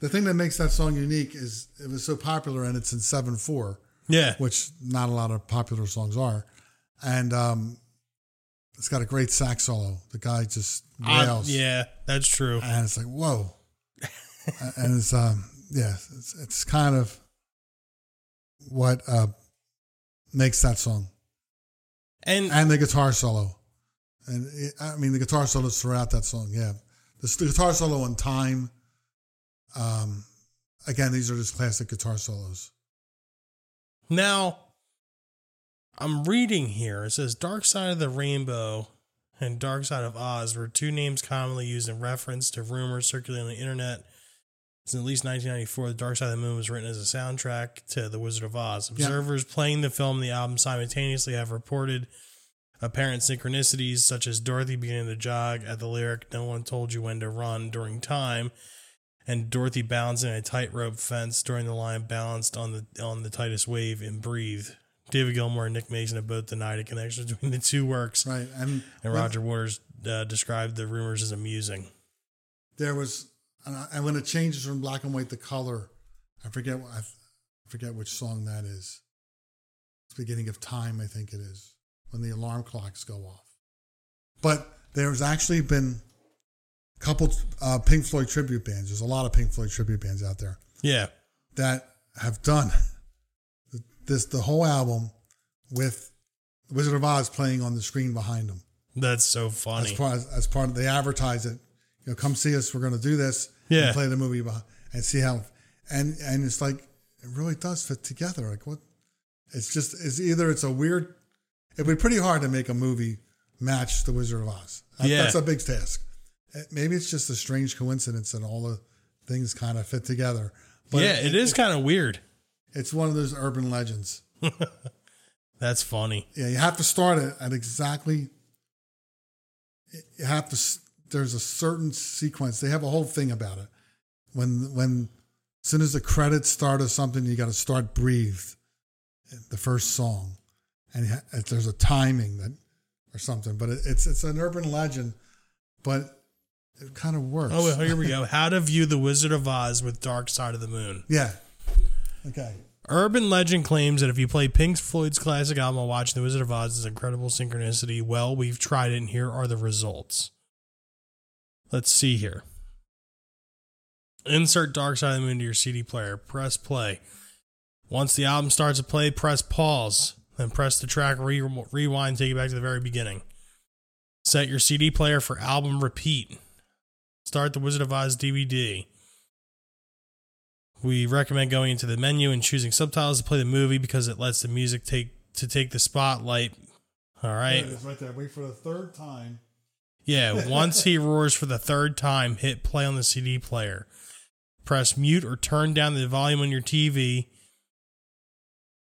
The thing that makes that song unique is it was so popular and it's in seven four, Yeah. which not a lot of popular songs are, and um, it's got a great sax solo. The guy just I- wails. yeah, that's true. and it's like whoa and it's um yeah it's, it's kind of what uh, makes that song And and the guitar solo. And it, I mean, the guitar solos throughout that song. Yeah, the, the guitar solo on time. Um, again, these are just classic guitar solos. now I'm reading here. It says Dark Side of the Rainbow and Dark Side of Oz were two names commonly used in reference to rumors circulating on the internet. Since at least 1994, The Dark Side of the Moon was written as a soundtrack to The Wizard of Oz. Yeah. Observers playing the film and the album simultaneously have reported apparent synchronicities, such as Dorothy beginning to jog at the lyric "No one told you when to run" during time, and Dorothy balancing a tightrope fence during the line "balanced on the on the tightest wave" in "Breathe." David Gilmour and Nick Mason have both denied a connection between the two works, Right, and and Roger Waters uh, described the rumors as amusing. there was and when it changes from black and white to color i forget what- i forget which song that is. It's beginning of time i think it is when the alarm clocks go off. But there's actually been a couple uh, pink floyd tribute bands. There's a lot of pink floyd tribute bands out there Yeah, that have done this the whole album with wizard of oz playing on the screen behind them that's so as funny. part as part of they advertise it. You know, come see us. We're going to do this. Yeah. and play the movie behind, and see how, and and it's like it really does fit together. Like what? It's just it's either it's a weird. It'd be pretty hard to make a movie match the Wizard of Oz. That- Yeah. that's a big task. Uh, Maybe it's just a strange coincidence that all the things kind of fit together. But yeah, it is kind of weird. It's one of those urban legends. That's funny. Yeah, you have to start it at exactly. You have to. There's a certain sequence. They have a whole thing about it. When when as soon as the credits start or something, you got to start breathe, the first song, and ha- there's a timing that or something. But it, it's it's an urban legend, but it kind of works. Oh, well, here we go. How to view the Wizard of Oz with Dark Side of the Moon. yeah. Okay. Urban legend claims that if you play Pink Floyd's classic album while watching The Wizard of Oz, Oz's incredible synchronicity, well, we've tried it, and here are the results. Let's see here. Insert Dark Side of the Moon to your CD player. Press play. Once the album starts to play, press pause. Then press the track re- rewind, take it back to the very beginning. Set your CD player for album repeat. Start the Wizard of Oz DVD. We recommend going into the menu and choosing subtitles to play the movie because it lets the music take to take the spotlight. All right. There it is right there. Wait for the third time. Yeah, once he roars for the third time, hit play on the CD player. Press mute or turn down the volume on your TV.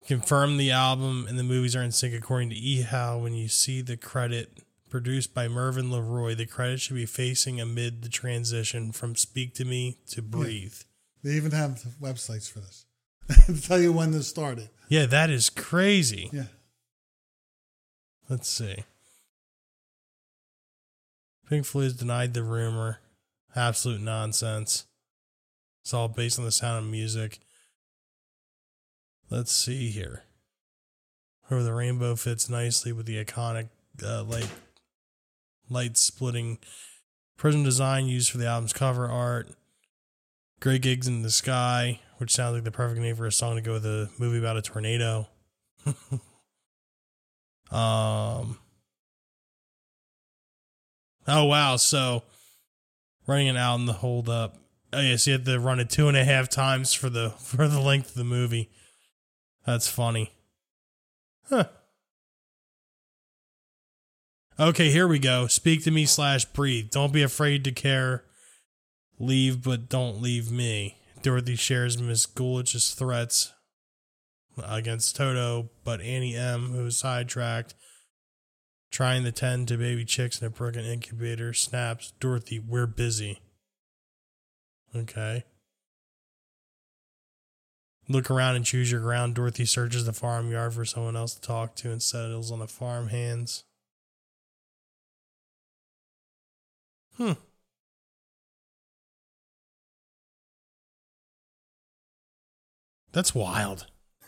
Confirm the album and the movies are in sync according to eHow. When you see the credit produced by Mervyn Leroy, the credit should be facing amid the transition from Speak to Me to Breathe. They even have websites for this to tell you when this started. Yeah, that is crazy. Yeah. Let's see. Pink Floyd's denied the rumor. Absolute nonsense. It's all based on the sound of music. Let's see here. Over the rainbow fits nicely with the iconic uh, light light splitting prism design used for the album's cover art. Great gigs in the sky, which sounds like the perfect name for a song to go with a movie about a tornado. um. Oh wow! So running it out in the hold up. Oh yes, you had to run it two and a half times for the for the length of the movie. That's funny. Huh. Okay, here we go. Speak to me slash breathe. Don't be afraid to care. Leave, but don't leave me. Dorothy shares Miss Gulch's threats against Toto, but Auntie Em, who is sidetracked, trying to tend to baby chicks in a broken incubator, snaps, Dorothy, we're busy. Okay. Look around and choose your ground. Dorothy searches the farmyard for someone else to talk to and settles on the farm hands. Hmm. That's wild.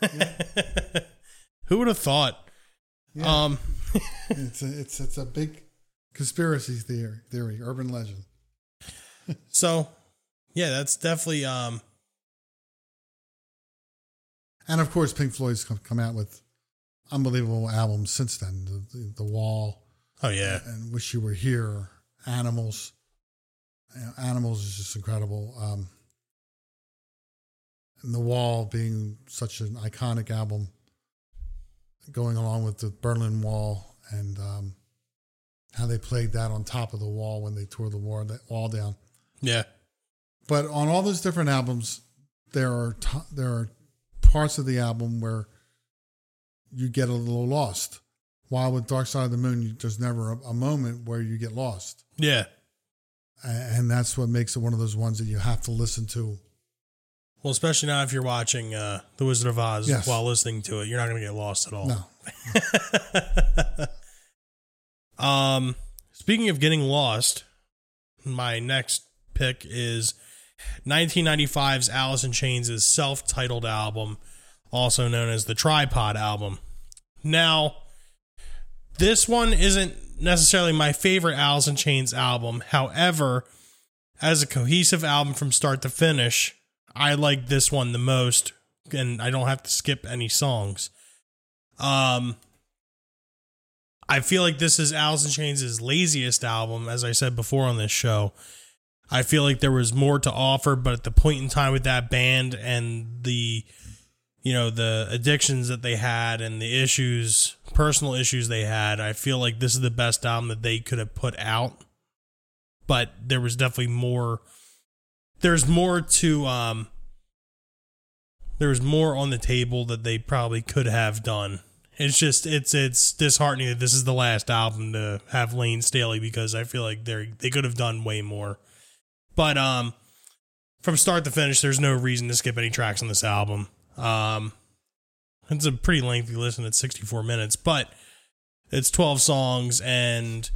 Who would have thought? Yeah. Um, it's a, it's it's a big conspiracy theory, theory, urban legend. so yeah, that's definitely um And of course, Pink Floyd's come, come out with unbelievable albums since then. The, the, the Wall Oh yeah. and Wish You Were Here, Animals. Animals is just incredible. Um, and The Wall being such an iconic album, going along with the Berlin Wall and um, how they played that on top of the wall when they tore the wall, that wall down. Yeah. But on all those different albums, there are t- there are parts of the album where you get a little lost. While with Dark Side of the Moon, you, there's never a, a moment where you get lost, Yeah. And that's what makes it one of those ones that you have to listen to. Well, especially now if you're watching uh, The Wizard of Oz Yes. while listening to it, you're not going to get lost at all. No, um, speaking of getting lost, my next pick is 1995's Alice in Chains' self-titled album, also known as the Tripod album. Now, this one isn't necessarily my favorite Alice in Chains album. However, as a cohesive album from start to finish, I like this one the most, and I don't have to skip any songs. Um, I feel like this is Alice in Chains' laziest album, as I said before on this show. I feel like there was more to offer, but at the point in time with that band and the, you know, the addictions that they had and the issues, personal issues they had, I feel like this is the best album that they could have put out. But there was definitely more. There's more to um. There's more on the table that they probably could have done it's just it's it's disheartening that this is the last album to have Layne Staley because I feel like they they could have done way more. But um from start to finish there's no reason to skip any tracks on this album. Um it's a pretty lengthy listen it's 64 minutes, but it's 12 songs and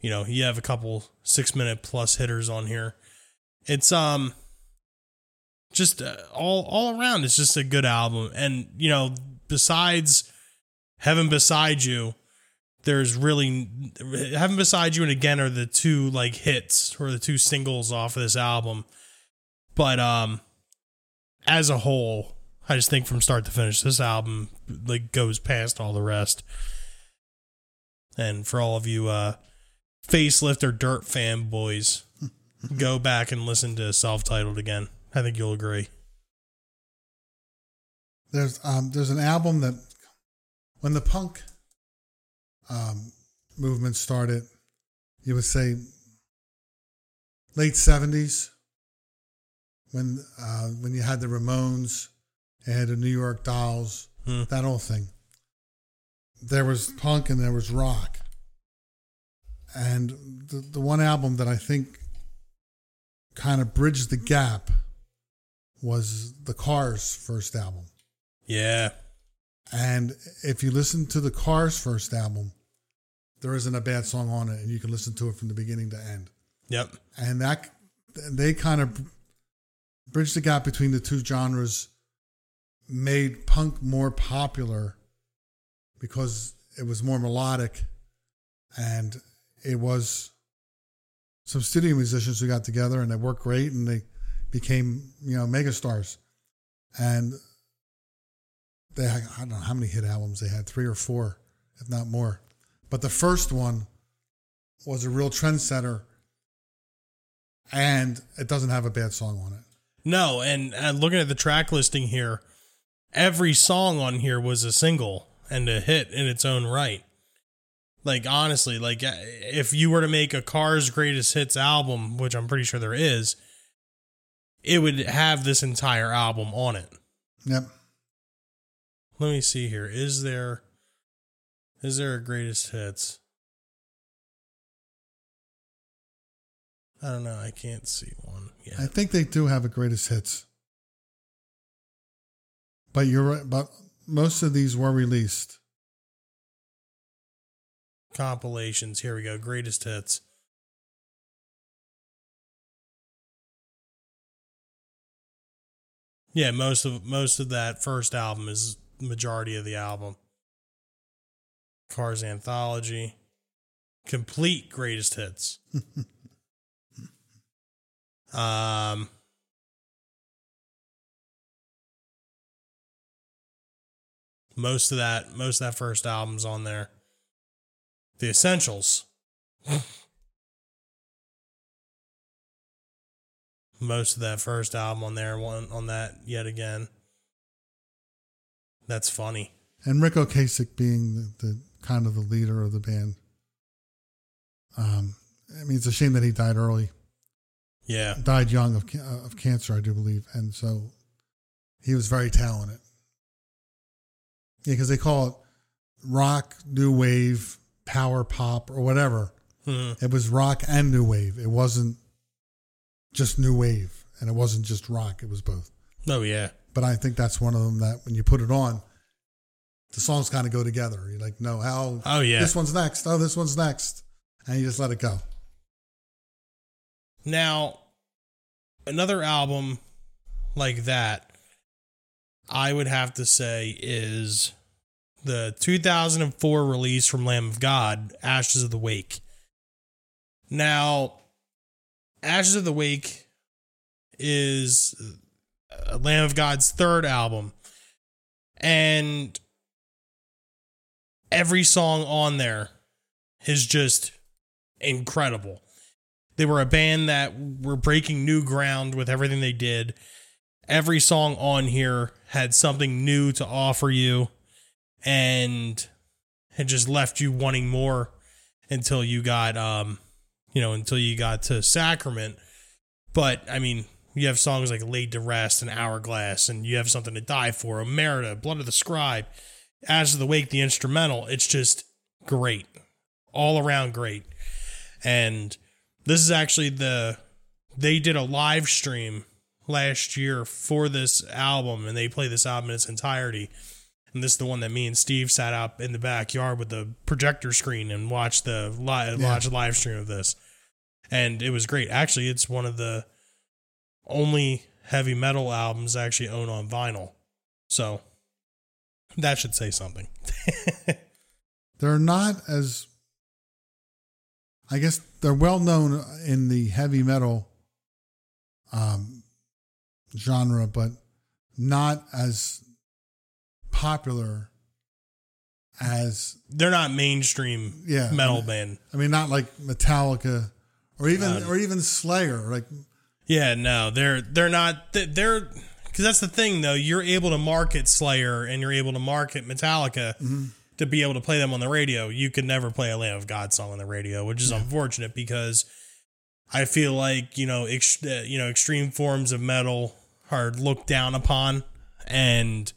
you know, you have a couple 6 minute plus hitters on here. It's um just uh, all all around it's just a good album and you know, besides Heaven Beside You, there's really Heaven Beside You and Again are the two like hits or the two singles off of this album. But um as a whole, I just think from start to finish this album like goes past all the rest. And for all of you uh facelift or dirt fanboys, go back and listen to self-titled again. I think you'll agree. there's um, there's an album that when the punk um, movement started, you would say late seventies when uh, when you had the Ramones and the New York Dolls, Hmm. that whole thing. There was punk and there was rock, and the the one album that I think kind of bridged the gap was the Cars' first album. Yeah. And if you listen to the Cars' first album, there isn't a bad song on it, and you can listen to it from the beginning to end. Yep. And that they kind of bridged the gap between the two genres, made punk more popular because it was more melodic, and it was some studio musicians who got together and they worked great, and they became you know megastars, and they I don't know how many hit albums they had, three or four, if not more. But the first one was a real trendsetter, and it doesn't have a bad song on it. No, and uh, looking at the track listing here, every song on here was a single and a hit in its own right. Like honestly, like uh, if you were to make a Cars Greatest Hits album, which I'm pretty sure there is, it would have this entire album on it. Yep. Let me see here. Is there is there a greatest hits? I don't know. I can't see one. Yeah. I think they do have a greatest hits. But you're right. But most of these were released. Compilations. Here we go. Greatest hits. Yeah, most of most of that first album is majority of the album. Cars Anthology. Complete greatest hits. um Most of that, most of that first album's on there. The Essentials. most of that first album on there, one on that yet again. That's funny. And Ric Ocasek being the, the kind of the leader of the band. Um, I mean, it's a shame that he died early. Yeah. Died young of of cancer, I do believe, and so he was very talented. Yeah, because they call it rock, new wave, power pop, or whatever. Mhm. It was rock and new wave. It wasn't just new wave, and it wasn't just rock. It was both. Oh yeah. But I think that's one of them that when you put it on, the songs kind of go together. You're like, no, how? Oh yeah. This one's next. Oh, this one's next, and you just let it go. Now, another album like that, I would have to say is the 2004 release from Lamb of God, Ashes of the Wake. Now, Ashes of the Wake is uh, Lamb of God's third album. And every song on there is just incredible. They were a band that were breaking new ground with everything they did. Every song on here had something new to offer you and it just left you wanting more until you got um you know until you got to Sacrament. But I mean, you have songs like Laid to Rest and Hourglass and you have something to die for, Omerta, Blood of the Scribe, Ashes of the Wake, the instrumental. It's just great. All around great. And this is actually the they did a live stream last year for this album and they play this album in its entirety and this is the one that me and steve sat up in the backyard with the projector screen and watched the live Yeah. watch a live stream of this. And it was great. Actually it's one of the only heavy metal albums I actually own on vinyl. So that should say something. They're not as, I guess, they're well known in the heavy metal um, genre, but not as popular as they're not mainstream Yeah. metal band I mean, not like Metallica or even or even Slayer. Like, Yeah, no, they're they're not they're because that's the thing though. You're able to market Slayer and you're able to market Metallica to be able to play them on the radio. You could never play a Lamb of God song on the radio, which is unfortunate because I feel like you know ex- uh, you know extreme forms of metal are looked down upon, and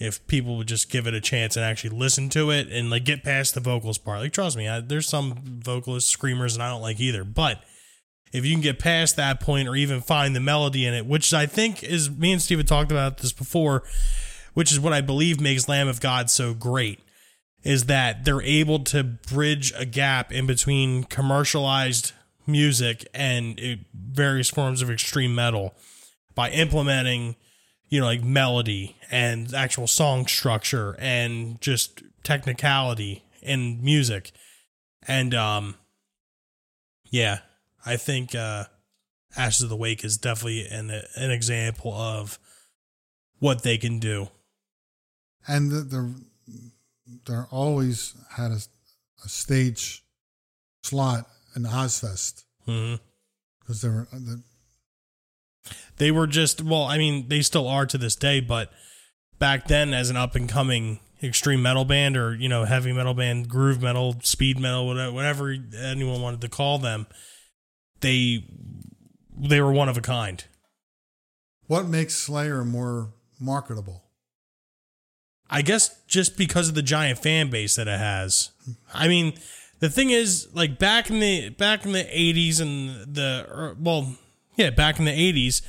if people would just give it a chance and actually listen to it and like get past the vocals part, like trust me, I, there's some vocalists, screamers, and I don't like either, but if you can get past that point or even find the melody in it, which I think is me and Steve had talked about this before, which is what I believe makes Lamb of God so great, is that they're able to bridge a gap in between commercialized music and uh, various forms of extreme metal by implementing, you know, like melody and actual song structure and just technicality in music. And um yeah, I think uh Ashes of the Wake is definitely an an example of what they can do. and the- they're they're always had a, a stage slot in Ozzfest hmm because they were the, They were just well, I mean, they still are to this day, but back then as an up and coming extreme metal band or, you know, heavy metal band, groove metal, speed metal, whatever, whatever anyone wanted to call them, they they were one of a kind. what makes Slayer more marketable. I guess just because of the giant fan base that it has. I mean, the thing is, like back in the back in the eighties and the er, well, yeah, back in the eighties,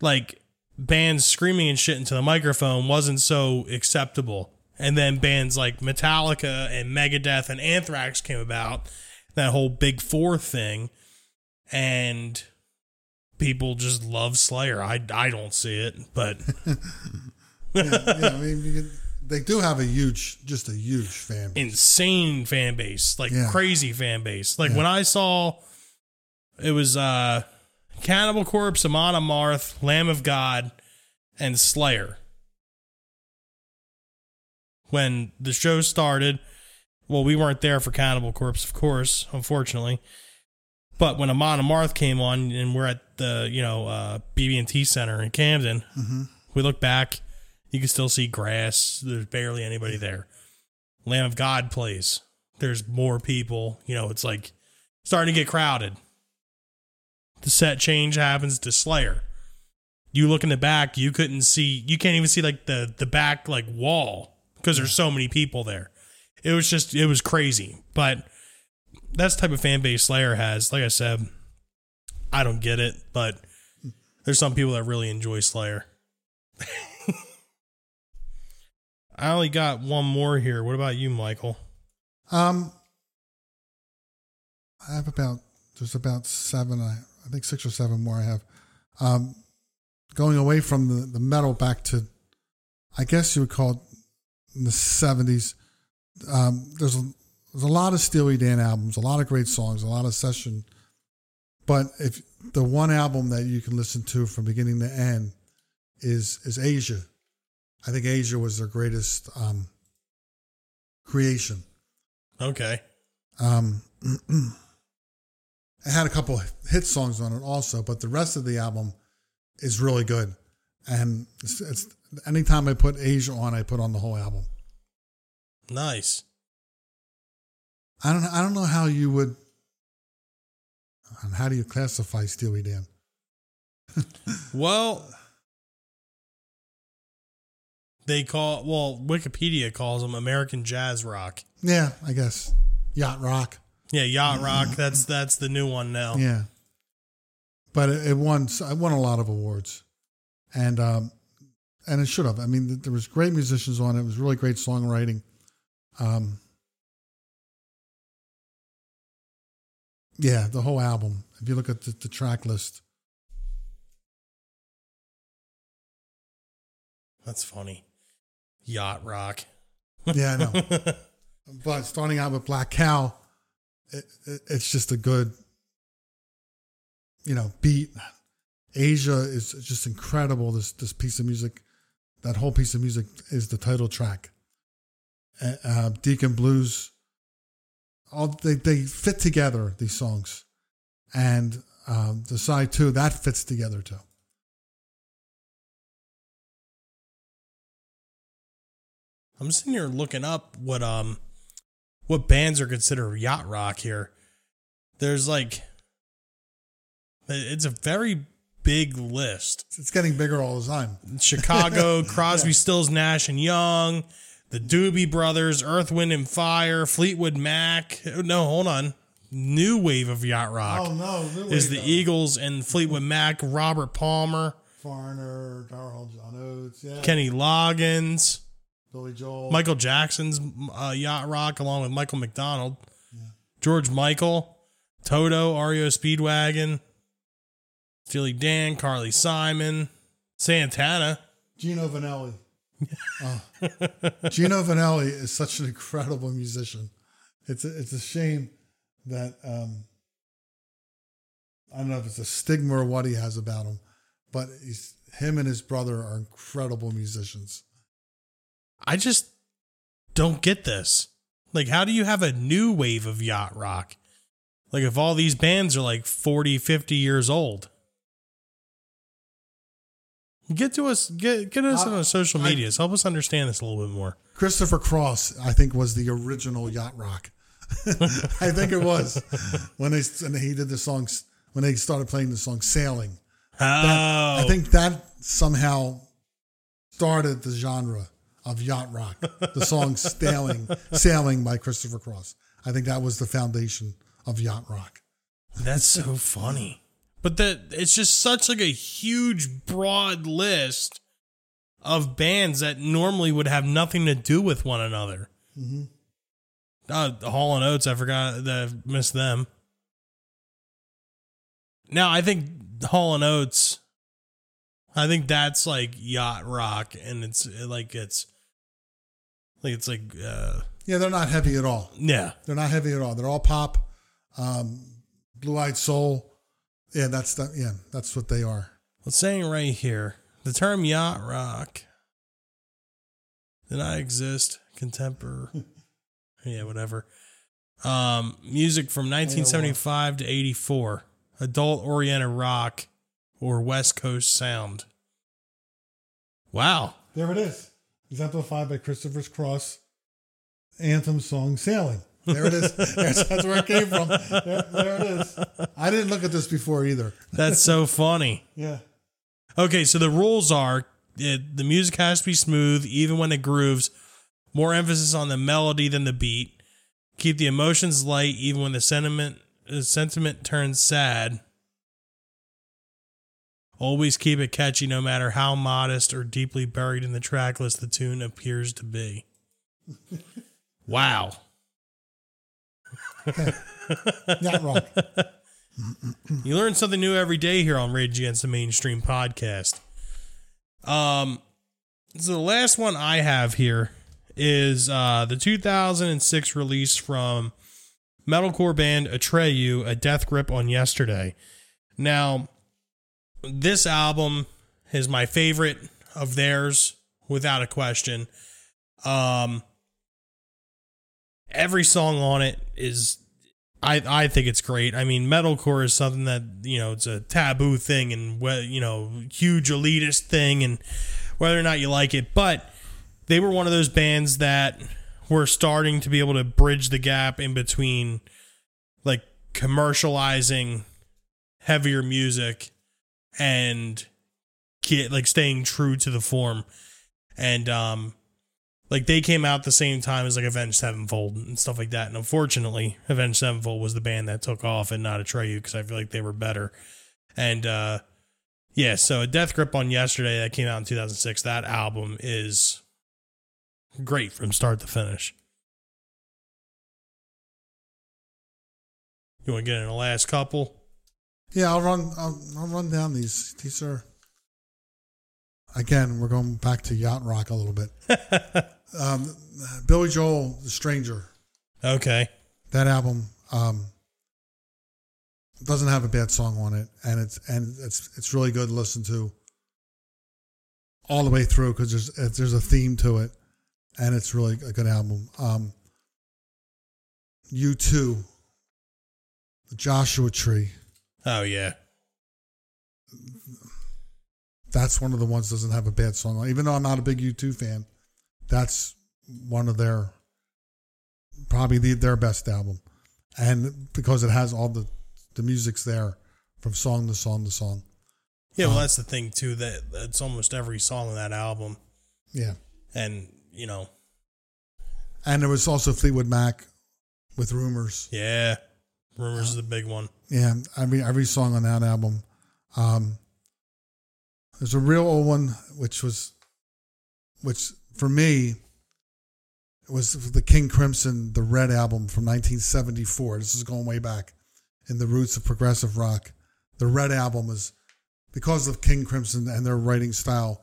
like bands screaming and shit into the microphone wasn't so acceptable. And then bands like Metallica and Megadeth and Anthrax came about, that whole Big Four thing, and people just love Slayer. I I don't see it, but yeah, yeah, I mean, can, they do have a huge, just a huge fan. base. insane fan base, like Yeah. crazy fan base. Like when I saw it was uh Cannibal Corpse, Amon Amarth, Lamb of God, and Slayer. when the show started. Well, we weren't there for Cannibal Corpse, of course, unfortunately. But when Amon Amarth came on, and we're at the you know uh, BB&T Center in Camden, we look back, you can still see grass. There's barely anybody there. Lamb of God plays. There's more people. You know, it's like starting to get crowded. The set change happens to Slayer. You look in the back, you couldn't see. You can't even see like the the back like wall because there's so many people there. It was just it was crazy. But that's the type of fan base Slayer has. Like I said, I don't get it, but there's some people that really enjoy Slayer. I only got one more here. What about you, Michael? Um, I have about there's about seven. I think six or seven more. I have. Um, going away from the, the metal back to, I guess you would call it in the seventies. Um, there's a, there's a lot of Steely Dan albums, a lot of great songs, a lot of session. But if the one album that you can listen to from beginning to end is is Aja, I think Aja was their greatest um, creation. Okay. Um, it had a couple hit songs on it also, but the rest of the album is really good. And it's, it's anytime I put Aja on, I put on the whole album. Nice. I don't I don't know how you would. How do you classify Steely Dan? Well, they call well Wikipedia calls them American jazz rock. Yeah, I guess yacht rock. Yeah, yacht rock. That's that's the new one now. Yeah, but it, it won. It won a lot of awards, and um, and it should have. I mean, there was great musicians on it. It was really great songwriting. Um, yeah, the whole album. If you look at the, the track list, That's funny. Yacht rock. yeah, I know. but starting out with Black Cow, it, it, it's just a good, you know, beat. Aja is just incredible. This this piece of music, that whole piece of music is the title track. Uh, Deacon Blues, all they they fit together these songs, and um, the side two that fits together too. I'm sitting here looking up what um what bands are considered yacht rock here. There's like it's a very big list. It's getting bigger all the time. Chicago, Crosby, Stills, Nash and Young, the Doobie Brothers, Earth, Wind and Fire, Fleetwood Mac. No, hold on. New wave of yacht rock Oh no, is the Eagles and Fleetwood Mac, Robert Palmer, Foreigner, Daryl John Oates, yeah, Kenny Loggins, Billy Joel, Michael Jackson's uh, yacht rock, along with Michael McDonald, George Michael, Toto, REO Speedwagon, Steely Dan, Carly Simon, Santana. Gino Vannelli. Oh. Gino Vannelli is such an incredible musician. It's a, it's a shame that um, I don't know if it's a stigma or what he has about him, but he's him and his brother are incredible musicians. I just don't get this. Like, how do you have a new wave of yacht rock? Like, if all these bands are like 40, 50 years old. Get to us, get get us Uh, on social I- medias. Help us understand this a little bit more. Christopher Cross, I think, was the original yacht rock. I think it was when they when he did the songs when they started playing the song "Sailing." Oh, I think that somehow started the genre of yacht rock. The song "Sailing," "Sailing" by Christopher Cross. I think that was the foundation of yacht rock. that's so funny. But that it's just such like a huge, broad list of bands that normally would have nothing to do with one another. Mm-hmm. Uh, Hall and Oates, I forgot that I missed them. Now I think Hall and Oates, I think that's like yacht rock, and it's like it's like it's like uh Yeah, they're not heavy at all. yeah They're not heavy at all. They're all pop, um, blue-eyed soul. Yeah, that's that. Yeah, that's what they are. It's saying right here the term yacht rock did not exist contemporary. yeah, whatever. Um, music from 1975 to 84. Adult oriented rock or West Coast sound. Wow. There it is. Exemplified by Christopher's Cross anthem song Sailing. There it is. There's, that's where it came from. There, there it is. I didn't look at this before either. That's so funny. Yeah. Okay, so the rules are it, the music has to be smooth, even when it grooves. More emphasis on the melody than the beat. Keep the emotions light, even when the sentiment the sentiment turns sad. Always keep it catchy, no matter how modest or deeply buried in the track list the tune appears to be. wow. Not wrong. You learn something new every day here on Rage Against the Mainstream podcast. Um, so the last one I have here is uh, the 2006 release from metalcore band Atreyu, A Death Grip on Yesterday. Now, this album is my favorite of theirs, without a question. Um, every song on it is I I think it's great. I mean, metalcore is something that you know it's a taboo thing and you know, huge elitist thing, and whether or not you like it, but they were one of those bands that were starting to be able to bridge the gap in between like commercializing heavier music and get like staying true to the form and um like they came out the same time as like Avenged Sevenfold and stuff like that. And unfortunately, Avenged Sevenfold was the band that took off and not Atreyu because I feel like they were better. And uh yeah, so Death Grip on Yesterday that came out in 2006. That album is great from start to finish. You want to get in the last couple? Yeah, I'll run. I'll, I'll run down these. These are again. We're going back to yacht rock a little bit. um, Billy Joel, The Stranger. Okay. That album um, doesn't have a bad song on it, and it's and it's it's really good to listen to all the way through because there's there's a theme to it, and it's really a good album. Um, U two, the Joshua Tree. Oh yeah. That's one of the ones that doesn't have a bad song. on. Even though I'm not a big U2 fan, that's one of their probably the, their best album, and because it has all the the music's there from song to song to song. Yeah, well Um, that's the thing too that it's almost every song on that album Yeah, and, you know, and there was also Fleetwood Mac with Rumors. yeah. Rumors is the big one. Yeah, every every song on that album. Um, there's a real old one, which was, which for me, was the King Crimson, the Red album from 1974. This is going way back in the roots of progressive rock. The Red album is because of King Crimson and their writing style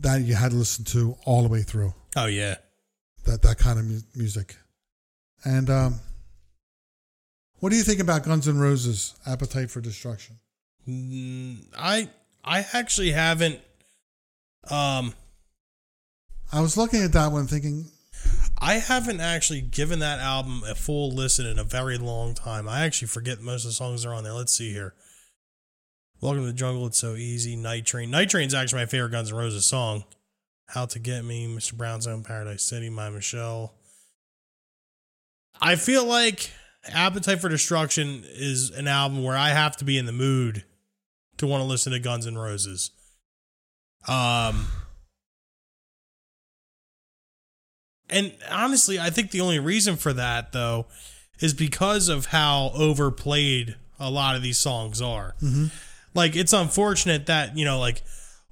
that you had to listen to all the way through. Oh yeah. That that kind of mu- music. And um, what do you think about Guns N' Roses' Appetite for Destruction? Mm, I I actually haven't um I was looking at that one thinking, I haven't actually given that album a full listen in a very long time. I actually forget most of the songs that are on there. Let's see here. Welcome to the Jungle, It's So Easy, Night Train. Night Train's actually my favorite Guns N' Roses song. Out ta Get Me, Mr. Brownstone, Paradise City, My Michelle. I feel like Appetite for Destruction is an album where I have to be in the mood to want to listen to Guns N' Roses. Um and honestly, I think the only reason for that though is because of how overplayed a lot of these songs are. Like it's unfortunate that, you know, like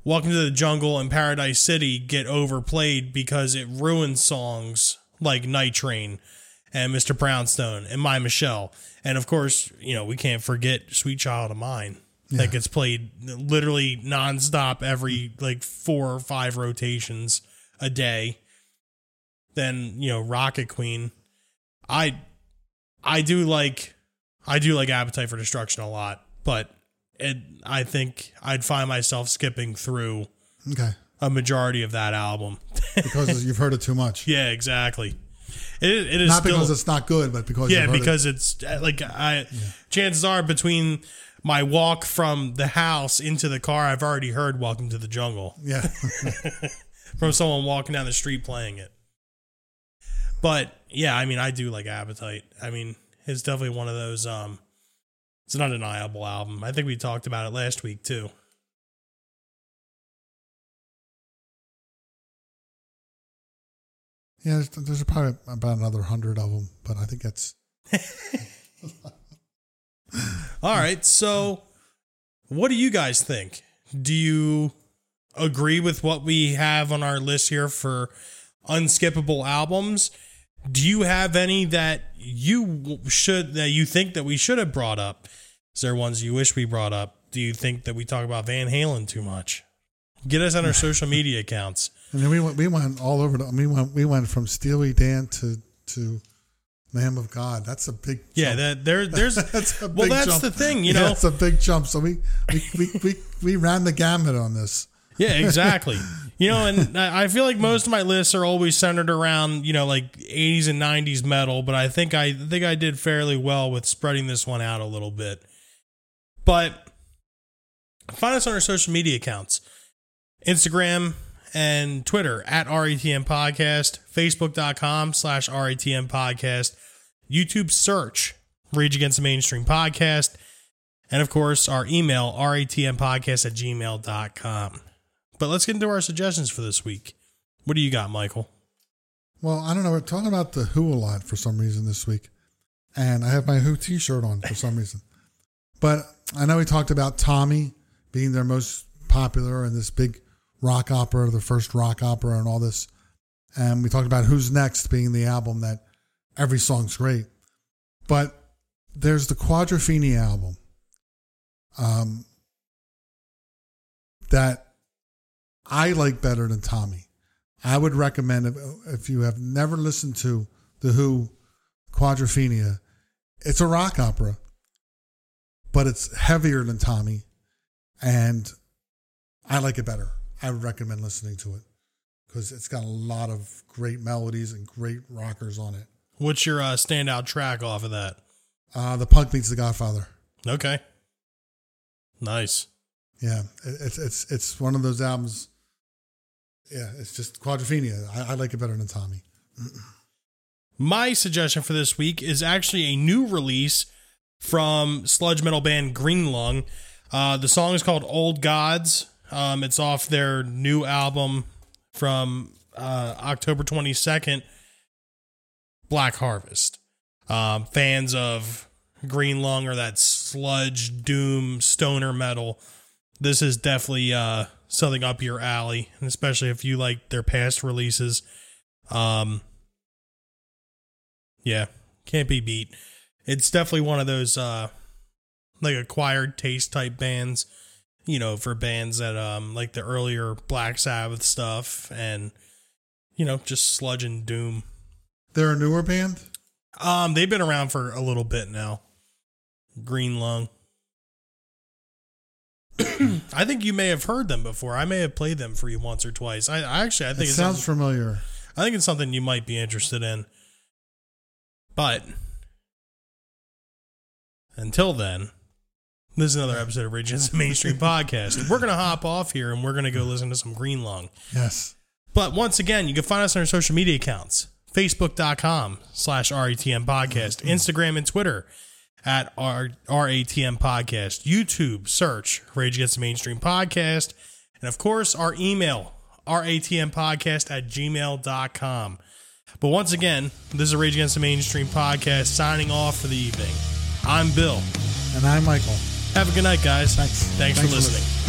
Welcome to the Jungle and Paradise City get overplayed because it ruins songs like Night Train and Mr. Brownstone and My Michelle. And of course, you know, we can't forget Sweet Child O' Mine. That gets played literally nonstop every like four or five rotations a day. Then, you know, Rocket Queen. I I do like I do like Appetite for Destruction a lot, but it I think I'd find myself skipping through okay, a majority of that album. because you've heard it too much. Yeah, exactly. It, it is Not still, because it's not good, but because yeah, you've it. because it's uh, like I. Chances are between my walk from the house into the car, I've already heard "Welcome to the Jungle" yeah, from someone walking down the street playing it. But yeah, I mean, I do like Appetite. I mean, it's definitely one of those. Um, it's an undeniable album. I think we talked about it last week too. Yeah. There's, there's probably about another hundred of them, but I think that's All right. So, what do you guys think? Do you agree with what we have on our list here for unskippable albums? Do you have any that you should that you think that we should have brought up? Is there ones you wish we brought up? Do you think that we talk about Van Halen too much? Get us on our social media accounts. And then we went we went all over. The, we went we went from Steely Dan to to Lamb of God. That's a big Yeah, jump. that there there's that's a well that's jump. the thing, you Yeah, know. it's a big jump. So we we, we, we, we ran the gamut on this. Yeah, exactly. you know, and I I feel like most of my lists are always centered around you know like 80s and 90s metal, but I think I think I did fairly well with spreading this one out a little bit. But find us on our social media accounts, Instagram and Twitter at RATM Podcast, Facebook.com slash RATM Podcast, YouTube search Rage Against the Mainstream Podcast, and of course our email, ratmpodcast at gmail.com. But let's get into our suggestions for this week. What do you got, Michael? Well, I don't know. We're talking about the Who a lot for some reason this week, and I have my Who T-shirt on for some reason. But I know we talked about Tommy being their most popular and this big rock opera, the first rock opera, and all this. And we talked about Who's Next being the album that every song's great. But there's the Quadrophenia album um, that I like better than Tommy. I would recommend if, if you have never listened to the Who Quadrophenia, it's a rock opera, but it's heavier than Tommy, and I like it better. I would recommend listening to it because it's got a lot of great melodies and great rockers on it. What's your uh, standout track off of that? Uh, the Punk meets the Godfather. Okay. Nice. Yeah, it's it's it's one of those albums. Yeah, it's just Quadrophenia. I, I like it better than Tommy. My suggestion for this week is actually a new release from sludge metal band Green Lung. Uh, the song is called Old Gods. Um, it's off their new album from uh, October 22nd, Black Harvest. Um, fans of Green Lung or that sludge, doom, stoner metal, this is definitely uh, something up your alley, and especially if you like their past releases. Um, yeah, can't be beat. It's definitely one of those uh like acquired taste type bands, you know, for bands that um like the earlier Black Sabbath stuff and you know, just sludge and doom. They're a newer band. Um they've been around for a little bit now. Green Lung. I think you may have heard them before. I may have played them for you once or twice. I, I actually I It think it's sounds familiar. I think it's something you might be interested in. But until then, this is another episode of Rage Against the Mainstream Podcast. We're going to hop off here and we're going to go listen to some Green Lung. Yes. But once again, you can find us on our social media accounts Facebook.com slash RATM Podcast, mm-hmm. Instagram and Twitter at R- RATM Podcast, YouTube, search Rage Against the Mainstream Podcast, and of course, our email, RATM Podcast at gmail.com. But once again, this is Rage Against the Mainstream Podcast signing off for the evening. I'm Bill. And I'm Michael. Have a good night, guys. Thanks. Thanks, Thanks for for listening. listening.